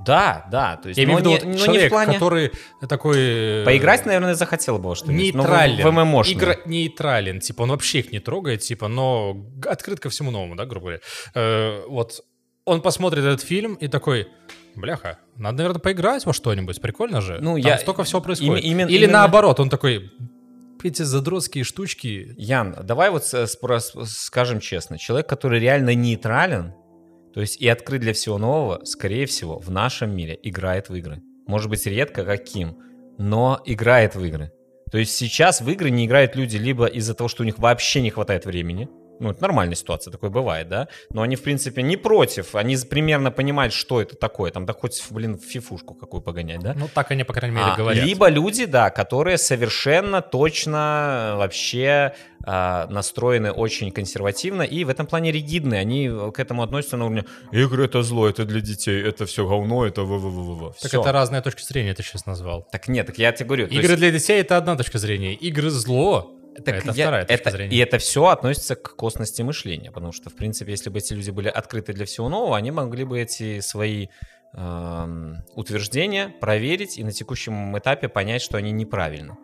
да, да, то есть, Я имею в виду не- вот но не человек, в плане... который такой... э, Поиграть, наверное, захотел бы что-нибудь. но в- Нейтрален. В, ММОшный. Игра нейтрален. Типа, он вообще их не трогает, типа, но открыт ко всему новому, да, грубо говоря. Э, вот он посмотрит этот фильм и такой, бляха, надо, наверное, поиграть во что-нибудь, прикольно же. Ну, Там я- столько всего происходит. Име- имен- Или именно- наоборот, он такой, эти задротские штучки, Ян, давай вот спро- скажем честно. Человек, который реально нейтрален, то есть и открыт для всего нового, скорее всего, в нашем мире играет в игры. Может быть, редко, как Ким, но играет в игры. То есть сейчас в игры не играют люди либо из-за того, что у них вообще не хватает времени, ну, это нормальная ситуация, такое бывает, да? Но они, в принципе, не против, они примерно понимают, что это такое, там, да хоть, блин, фифушку какую погонять, да? ну, так они, по крайней мере, А, говорят. Либо люди, да, которые совершенно точно э, вообще а, настроены очень консервативно и в этом плане ригидны. Они к этому относятся на уровне «игры — это зло, это для детей, это все говно, это в Так это разная точка зрения, ты сейчас назвал. Так нет, так я тебе говорю. Игры есть- для детей — это одна точка зрения. Игры зло — так это я- вторая точка это- зрения. И это все относится к косности мышления, потому что, в принципе, если бы эти люди были открыты для всего нового, они могли бы эти свои эм, утверждения проверить и на текущем этапе понять, что они неправильны.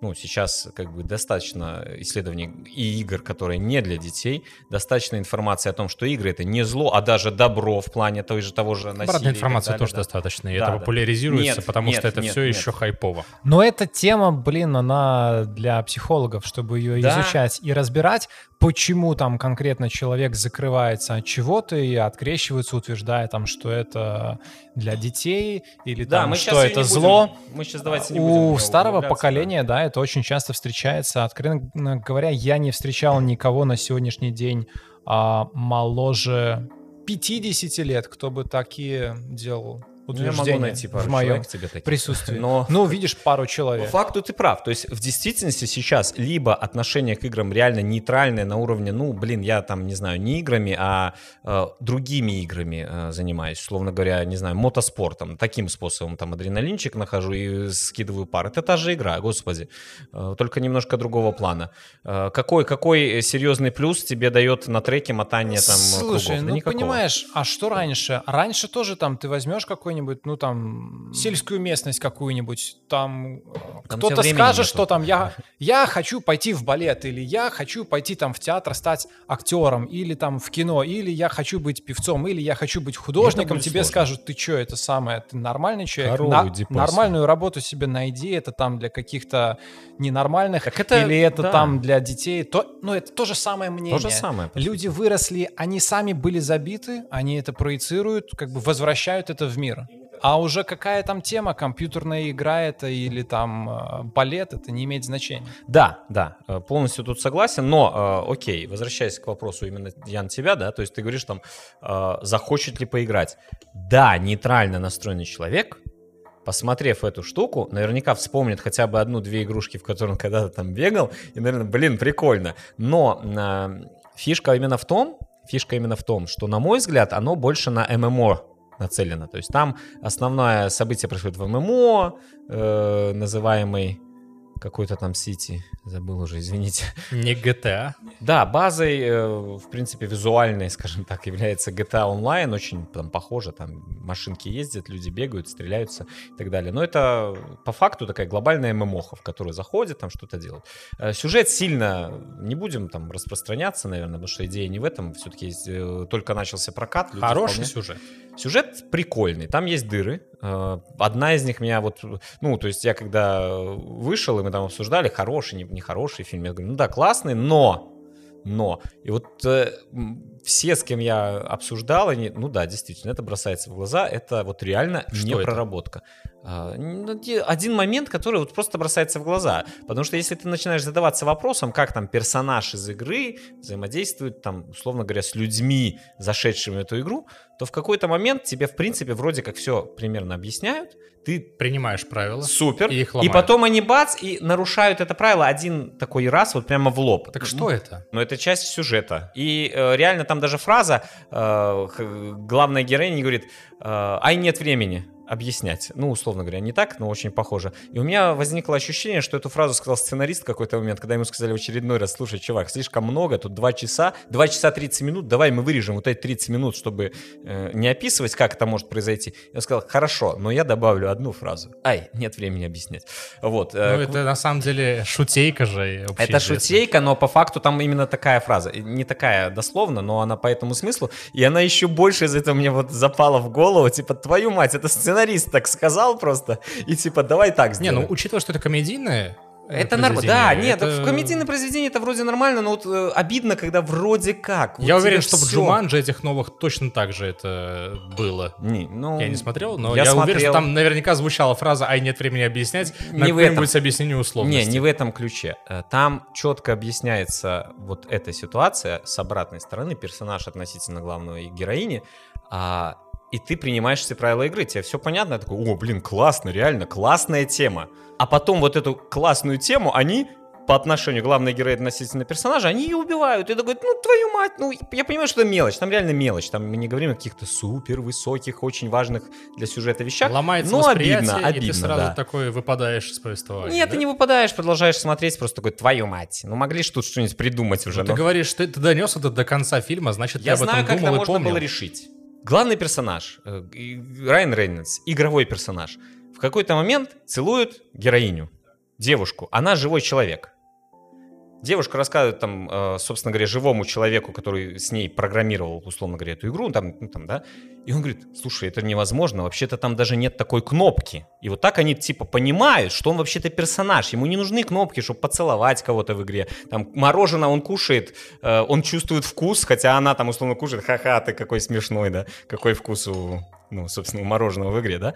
Ну, сейчас как бы достаточно исследований и игр, которые не для детей, достаточно информации о том, что игры это не зло, а даже добро в плане той же того же насилия. Обратной информации далее, тоже да. достаточно, и Да, это да. популяризируется, Нет, потому нет, что это нет, все нет. еще хайпово. Но эта тема, блин, она для психологов, чтобы ее Да. изучать и разбирать, почему там конкретно человек закрывается от чего-то и открещивается, утверждая там, что это для детей или Да, там, мы что это будем- зло. Мы сейчас давайте не У старого поколения, да, это очень часто встречается. Откровенно говоря, я не встречал никого на сегодняшний день а, моложе 50 лет, кто бы такие делал Ну, Я могу найти пару в моем человек тебе таких. присутствии. Но- Ну, видишь, пару По человек. факту ты прав. То есть в действительности сейчас либо отношение к играм реально нейтральное на уровне, ну, блин, я там, не знаю, не играми, а э, другими играми э, занимаюсь. Условно говоря, не знаю, мотоспортом. Таким способом там адреналинчик нахожу и скидываю пар. Это та же игра, господи. Э, только немножко другого плана. Э, какой, какой серьезный плюс тебе дает на треке мотание там Слушай, кругов? Да ну никакого. понимаешь, а что раньше? Раньше тоже там ты возьмешь какой-нибудь, ну там, сельскую местность какую-нибудь, там, Там кто-то скажет, нету. что там я, я хочу пойти в балет, или я хочу пойти там в театр стать актером, или там в кино, или я хочу быть певцом, или я хочу быть художником, тебе сложно. скажут, ты что, это самое, ты нормальный человек, Корову На- нормальную работу себе найди, это там для каких-то ненормальных, Так это- или это да. там для детей, то, ну это то же самое мнение. То же самое. Люди выросли, они сами были забиты, они это проецируют, как бы возвращают это в мир. А уже какая там тема, компьютерная игра это или там э, балет, это не имеет значения. Да, да, э, полностью тут согласен, но э, окей, возвращаясь к вопросу именно, Ян, тебя, да, то есть ты говоришь там, захочет ли поиграть. Да, нейтрально настроенный человек, посмотрев эту штуку, наверняка вспомнит хотя бы одну-две игрушки, в которые он когда-то там бегал, и, наверное, блин, прикольно. Но фишка именно в том, фишка именно в том, что, на мой взгляд, оно больше на ММО нацелено. То есть там основное событие происходит в ММО, э, называемый какой-то там Сити, забыл уже, извините. Не GTA. Да, базой, э, в принципе, визуальной, скажем так, является GTA Online, очень там похоже, там машинки ездят, люди бегают, стреляются и так далее. Но это по факту такая глобальная ММОха, в которую заходят, там что-то делают. Э, Сюжет сильно не будем там распространяться, наверное, потому что идея не в этом, все-таки только начался прокат. Хороший вполне- сюжет. Сюжет прикольный, там есть дыры. Э, Одна из них меня вот, ну, то есть я когда вышел, и мы там обсуждали, хороший, не- нехороший фильм, я говорю, ну да, классный, но, но. И вот э, все, с кем я обсуждал, они, ну да, действительно, это бросается в глаза, это вот реально Что не это? проработка. Де- Один момент, который вот просто бросается в глаза. Потому что если ты начинаешь задаваться вопросом, как там персонаж из игры взаимодействует, там, условно говоря, с людьми, зашедшими в эту игру, то в какой-то момент тебе, в принципе, вроде как все примерно объясняют, ты Принимаешь правила. супер, И их и потом они бац, и нарушают это правило один такой раз, вот прямо в лоб. Так что это? Но это часть сюжета. И э, реально там даже фраза, э, главная героиня говорит, э, ай, нет времени объяснять. Ну, условно говоря, не так, но очень похоже. И у меня возникло ощущение, что эту фразу сказал сценарист в какой-то момент, когда ему сказали в очередной раз, слушай, чувак, слишком много, тут 2 часа, 2 часа 30 минут, давай мы вырежем вот эти 30 минут, чтобы э, не описывать, как это может произойти. Я сказал, хорошо, но я добавлю одну фразу. Ай, нет времени объяснять. Вот. э, Ну, это на самом деле шутейка же. это шутейка, но по факту там именно такая фраза. Не такая дословно, но она по этому смыслу. И она еще больше из этого мне вот запала в голову. Типа, твою мать, это сценарист так сказал просто. И типа, давай так Не, сделаем. ну, учитывая, что это комедийное это нормально. Да, нет, это- в комедийном произведении это вроде нормально, но вот э, обидно, когда вроде как. Вот Я уверен, что в всё. Джуманджи этих новых точно так же это было. Не, ну, Я не смотрел, но я я, уверен, смотрел. что там наверняка звучала фраза «Ай, нет времени объяснять» на Не в какое-нибудь объяснение Не, условности. не в этом ключе. Э, Там четко объясняется вот эта ситуация с обратной стороны, персонаж относительно главной героини, а, и ты принимаешь все правила игры, тебе все понятно, я такой, о, блин, классно, реально, классная тема. А потом вот эту классную тему они по отношению главной героини относительно персонажа, они ее убивают. И такой, ну, твою мать, ну, я понимаю, что это мелочь, там реально мелочь, там мы не говорим о каких-то супер высоких, очень важных для сюжета вещах. Ломается но восприятие, обидно, и обидно, ты сразу да. такой выпадаешь из повествования. Нет, да? ты не выпадаешь, продолжаешь смотреть, просто такой, твою мать. Ну, могли же тут что-нибудь придумать уже. Ну, ты но- говоришь, ты, ты донес это до конца фильма, значит, ты Я об этом знаю, как думал это и можно помнил. было решить. Главный персонаж, э, Райан Рейнольдс, игровой персонаж, в какой-то момент целует героиню. девушку. Она живой человек. Девушка рассказывает там, э, собственно говоря, живому человеку, который с ней программировал, условно говоря, эту игру, там, ну, там, да, и он говорит, слушай, это невозможно, вообще-то там даже нет такой кнопки. И вот так они типа понимают, что он вообще-то персонаж, ему не нужны кнопки, чтобы поцеловать кого-то в игре. Там мороженое он кушает, э, он чувствует вкус, хотя она там условно кушает, ха-ха, ты какой смешной, да, какой вкус у, ну, собственно, у мороженого в игре, да.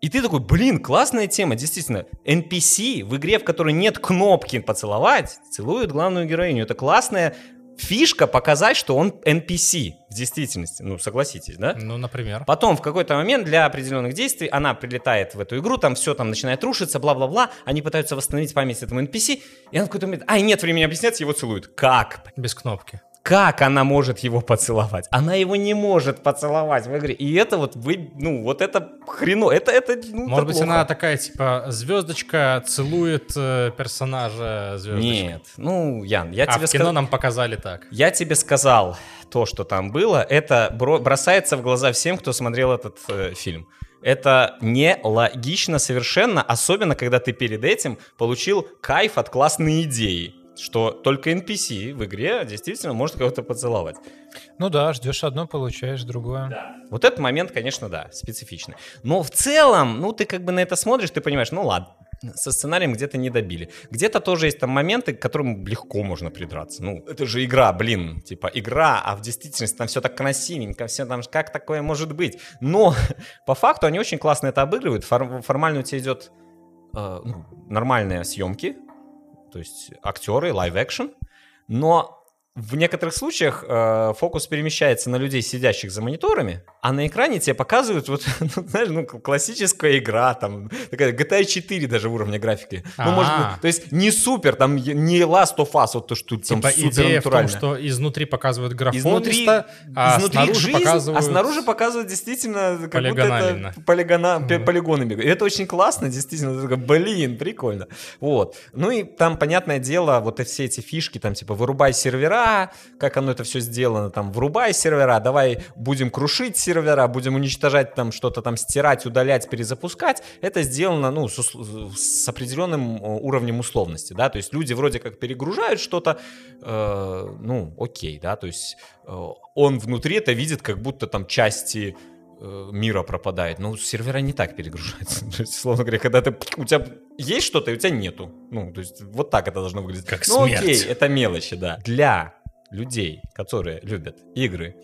И ты такой, блин, классная тема, действительно. NPC в игре, в которой нет кнопки поцеловать, целует главную героиню. Это классная фишка показать, что он NPC в действительности. Ну, согласитесь, да? Ну, например. Потом в какой-то момент для определенных действий она прилетает в эту игру, там все там начинает рушиться, бла-бла-бла. Они пытаются восстановить память этому NPC, и она в какой-то момент, ай, нет времени объяснять, его целуют. Как? Без кнопки. Как она может его поцеловать? Она его не может поцеловать в игре. И это вот вы, ну, вот это хрено, это, это, ну, Может это быть, плохо. она такая, типа, звездочка целует э, персонажа звездочкой. Нет, ну, Ян, я а тебе в кино сказал... нам показали так. Я тебе сказал то, что там было, это бро- бросается в глаза всем, кто смотрел этот э, фильм. Это нелогично совершенно, особенно когда ты перед этим получил кайф от классной идеи, что только NPC в игре действительно может кого-то поцеловать. Ну да, ждешь одно, получаешь другое. Вот этот момент, конечно, да, специфичный. Но в целом, ну, ты как бы на это смотришь, ты понимаешь, ну ладно, со сценарием где-то не добили. Где-то тоже есть там моменты, к которым легко можно придраться. Ну, это же игра, блин, типа игра, а в действительности там все так красивенько, все там, как такое может быть? Но по факту они очень классно это обыгрывают. Фор- формально у тебя идет э, ну, нормальные съемки, то есть актеры, live-action, но в некоторых случаях э, фокус перемещается на людей, сидящих за мониторами, а на экране тебе показывают, вот, ну, знаешь, ну, классическая игра, там, такая GTA 4 даже уровня графики. Ну, может А. быть, то есть не супер, там, не Last of Us, вот то, что там Типа супер идея в том, что изнутри показывают графон Изнутри, а изнутри снаружи жизнь, показывают... а снаружи показывают действительно как будто это полигона, полигоны бегают. И это очень классно, действительно. Такой, блин, прикольно. Вот. Ну и там, понятное дело, вот и все эти фишки, там типа вырубай сервера, как оно это все сделано, там врубай сервера, давай будем крушить сервера, будем уничтожать там что-то там стирать, удалять, перезапускать. Это сделано, ну, с, с определенным уровнем условности, да, то есть люди вроде как перегружают что-то, э, ну, окей, да, то есть э, он внутри это видит, как будто там части э, мира пропадает. Но сервера не так перегружаются. То есть, условно говоря, когда ты, у тебя есть что-то, и у тебя нету. Ну, то есть вот так это должно выглядеть. Как ну, смерть. окей, это мелочи, да. Для людей, которые любят игры,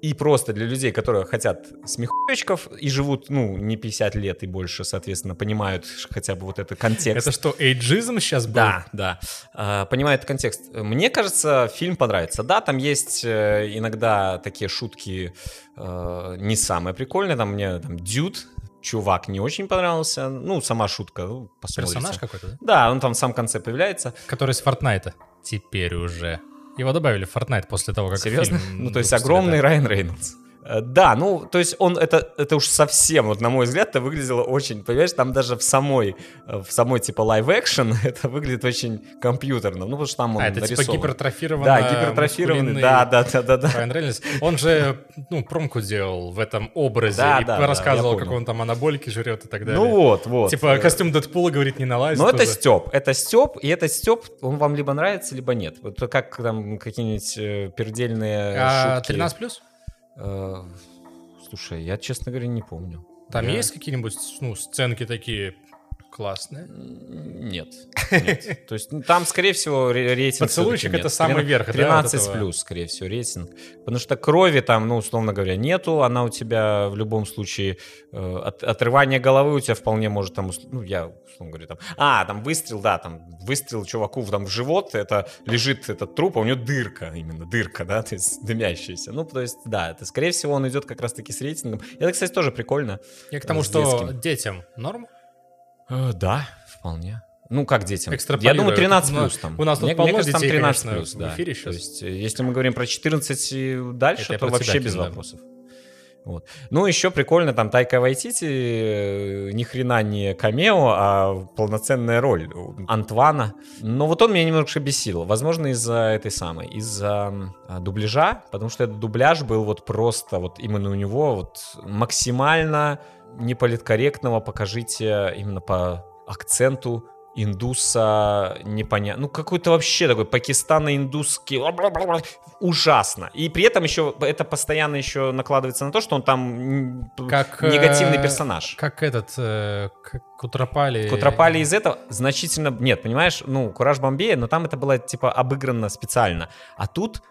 и просто для людей, которые хотят смехуечков и живут, ну, не 50 лет и больше, соответственно, понимают хотя бы вот этот контекст. Это что, эйджизм сейчас был? Да, да. А, Понимаю этот контекст. Мне кажется, фильм понравится. Да, там есть э, иногда такие шутки э, не самые прикольные. Там мне там Дюд, чувак, не очень понравился. Ну, сама шутка. Ну, посмотрите. Персонаж какой-то, да? Да, он там в самом конце появляется. Который из Фортнайта. Теперь уже. Его добавили в Fortnite после того, как Серьезно? фильм Ну, то есть огромный. Райан Рейнольдс. Э, Да, ну, то есть он, это, это уж совсем, вот на мой взгляд, это выглядело очень, понимаешь, там даже в самой, э, в самой типа live-action это выглядит очень компьютерно, ну, потому что там он А, это типа нарисован. гипертрофированный. Да, гипертрофированный, да, да, да, да, да. Райан Рейнольдс. Он же, ну, промку делал в этом образе Да, и да, да, рассказывал, я как он там анаболики жрет и так далее. Ну вот, вот. Типа костюм Дэдпула, говорит, не налазит. Ну, это. Степ. Это Степ, и этот Степ, он вам либо нравится, либо нет. Вот как там какие-нибудь э, пердельные А шутки. 13 плюс? Э, слушай, я, честно говоря, не помню. Там Я- есть какие-нибудь, ну, сценки такие классные? Нет. нет. То есть ну, там, скорее всего, ре- рейтинг Поцелуйчик это самый верх, да, вот 13 этого? плюс, скорее всего, рейтинг. Потому что крови там, ну, условно говоря, нету. Она у тебя в любом случае... э, от- отрывание головы у тебя вполне может там... Ну, я, условно говоря, там... А, там выстрел, да, там выстрел чуваку там в живот, это лежит этот труп, а у него дырка именно, дырка, да, то есть дымящаяся. Ну, то есть, да, это, скорее всего, он идет как раз-таки с рейтингом. Это, кстати, тоже прикольно. Я к тому, что детям норм? Э, да, вполне. Ну, как детям? Я думаю, 13 Ну, плюс там. у нас тут мне, полно мне кажется, там детей, 13 конечно, плюс, в да. эфире То щас. есть, э, если мы говорим про 14 и дальше, Это то вообще тебя без да. вопросов. Вот. Ну, еще прикольно, там Тайка Вайтити э, ни хрена не камео, а полноценная роль Антвана. Но вот он меня немножко бесил. Возможно, из-за этой самой, из-за а, дубляжа, потому что этот дубляж был вот просто, вот именно у него вот максимально неполиткорректного покажите именно по акценту индуса непонятно. Ну, какой-то вообще такой пакистано-индусский. Ужасно. И при этом еще это постоянно еще накладывается на то, что он там как, негативный персонаж. Как этот, э, как Кутрапали. Кутрапали из этого значительно... Нет, понимаешь, ну, Кураж Бомбея, но там это было, типа, обыграно специально. А тут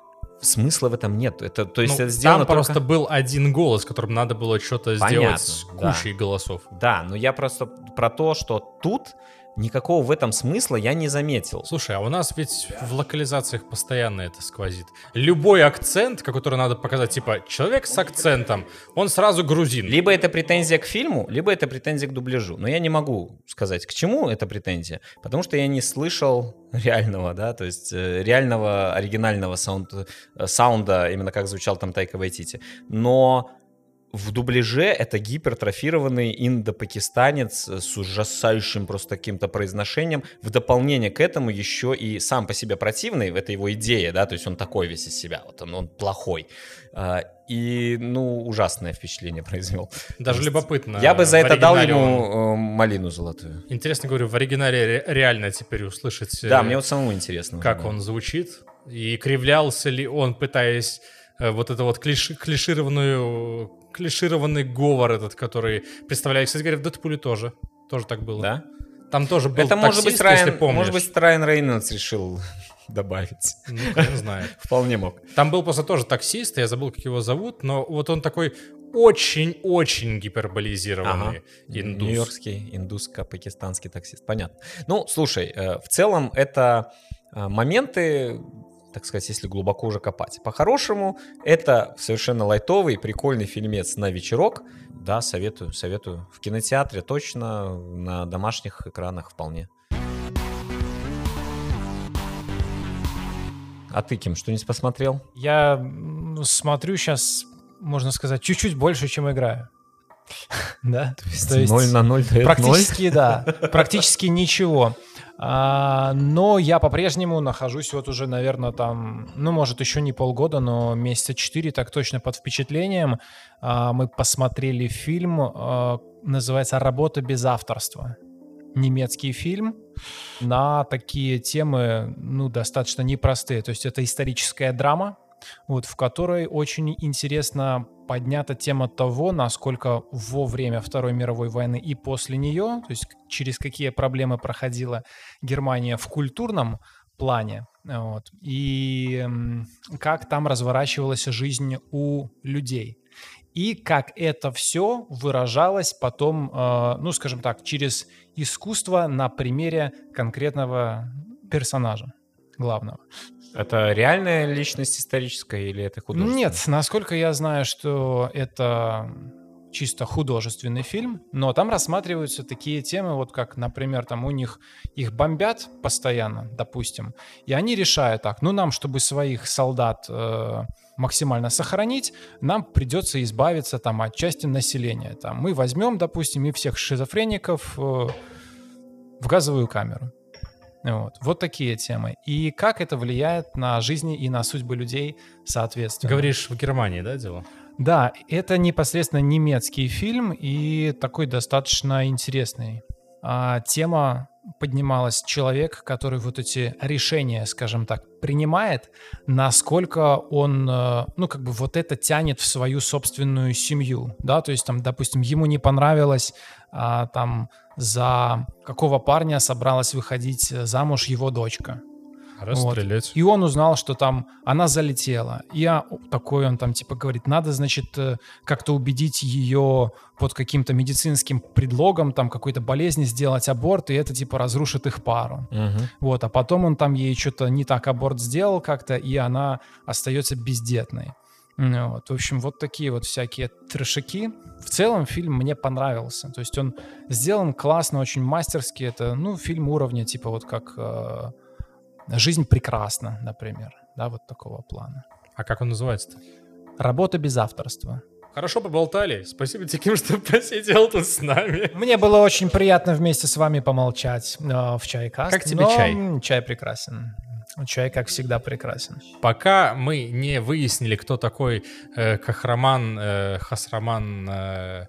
смысла в этом нет. Это, то есть, ну, это сделано там просто был один голос, которым надо было что-то сделать с кучей да. голосов. Да, но я просто про то, что тут никакого в этом смысла я не заметил. Слушай, а у нас ведь в локализациях постоянно это сквозит. Любой акцент, который надо показать, типа, человек с акцентом, он сразу грузин. Либо это претензия к фильму, либо это претензия к дубляжу. Но я не могу сказать, к чему эта претензия, потому что я не слышал реального, да, то есть э, реального оригинального саунд, э, саунда, именно как звучал там Тайка Вайтити. Но в дубляже это гипертрофированный индопакистанец с ужасающим просто каким-то произношением. В дополнение к этому еще и сам по себе противный, это его идея, да, то есть он такой весь из себя, вот он, он плохой. А, и, ну, ужасное впечатление произвел. Даже любопытно. Я бы за это дал ему он... Э, малину золотую. Интересно говорю, в оригинале реально теперь услышать... Да, мне вот самому интересно. Как он звучит, и кривлялся ли он, пытаясь э, вот это вот клиш, клишированную клишированный говор этот, который представляет. Кстати говоря, в Дэдпуле тоже. Тоже так было. Да? Там тоже был Это таксист, может быть Райан, если помнишь. Может быть, Райан Рейнольдс решил добавить. Ну, не знаю. Вполне мог. Там был просто тоже таксист, я забыл, как его зовут, но вот он такой очень-очень гиперболизированный ага. индус. Нью-Йоркский, индусско-пакистанский таксист. Понятно. Ну, слушай, э, в целом это э, моменты, так сказать, если глубоко уже копать. По-хорошему, это совершенно лайтовый, прикольный фильмец на вечерок. Да, советую, советую. В кинотеатре точно, на домашних экранах вполне. А ты, Ким, что-нибудь посмотрел? Я смотрю сейчас, можно сказать, чуть-чуть больше, чем играю. Да? То есть, То есть 0 на 0 дает Практически, 0? да. Практически ничего. А, но я по-прежнему нахожусь вот уже, наверное, там, ну, может, еще не полгода, но месяца четыре так точно под впечатлением. А, мы посмотрели фильм, а, называется «Работа без авторства». Немецкий фильм на такие темы, ну, достаточно непростые. То есть это историческая драма, вот, в которой очень интересно поднята тема того, насколько во время Второй мировой войны и после нее, то есть через какие проблемы проходила Германия в культурном плане, вот, и как там разворачивалась жизнь у людей. И как это все выражалось потом, э, ну, скажем так, через искусство на примере конкретного персонажа главного. Это реальная личность историческая или это художественная? Нет, насколько я знаю, что это чисто художественный фильм, но там рассматриваются такие темы, вот как, например, там у них их бомбят постоянно, допустим, и они решают так, ну нам, чтобы своих солдат э, максимально сохранить, нам придется избавиться там от части населения. Там мы возьмем, допустим, и всех шизофреников э, в газовую камеру. Вот. вот такие темы. И как это влияет на жизни и на судьбы людей, соответственно. Говоришь, в Германии, да, дело? Да, это непосредственно немецкий фильм и такой достаточно интересный. А, тема поднималась человек, который вот эти решения, скажем так, принимает, насколько он, э, ну, как бы вот это тянет в свою собственную семью, да, то есть там, допустим, ему не понравилось а, там за какого парня собралась выходить замуж его дочка. Расстрелять. Вот. И он узнал, что там она залетела. И я, такой он там типа говорит, надо, значит, э, как-то убедить ее под каким-то медицинским предлогом, там какой-то болезни сделать аборт, и это типа разрушит их пару. Угу. Вот, а потом он там ей что-то не так аборт сделал как-то, и она остается бездетной. Ну вот. В общем, вот такие вот всякие трешаки. В целом фильм мне понравился. То есть он сделан классно, очень мастерски. Это, ну, фильм уровня типа вот как э, «Жизнь прекрасна», например. Да, вот такого плана. А как он называется-то? «Работа без авторства». Хорошо поболтали. Спасибо тебе, Ким, что посидел тут с нами. Мне было очень приятно вместе с вами помолчать э, в чайкаст. Как тебе чай? Чай прекрасен. Чай, как всегда, прекрасен. Пока мы не выяснили, кто такой э, Кахраман, э, Хасраман, э,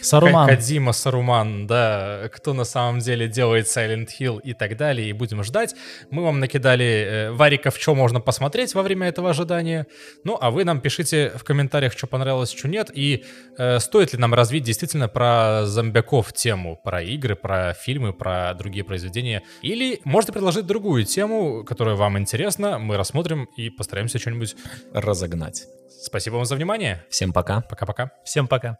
Саруман. Кадима Саруман, да, кто на самом деле делает Silent Hill и так далее, и будем ждать. Мы вам накидали э, вариков, что можно посмотреть во время этого ожидания. Ну, а вы нам пишите в комментариях, что понравилось, что нет, и э, стоит ли нам развить действительно про зомбяков тему, про игры, про фильмы, про другие произведения, или можете предложить другую тему, которая вам интересна, мы рассмотрим и постараемся что-нибудь Разогнать. Спасибо вам за внимание. Всем пока. Пока-пока. Всем пока.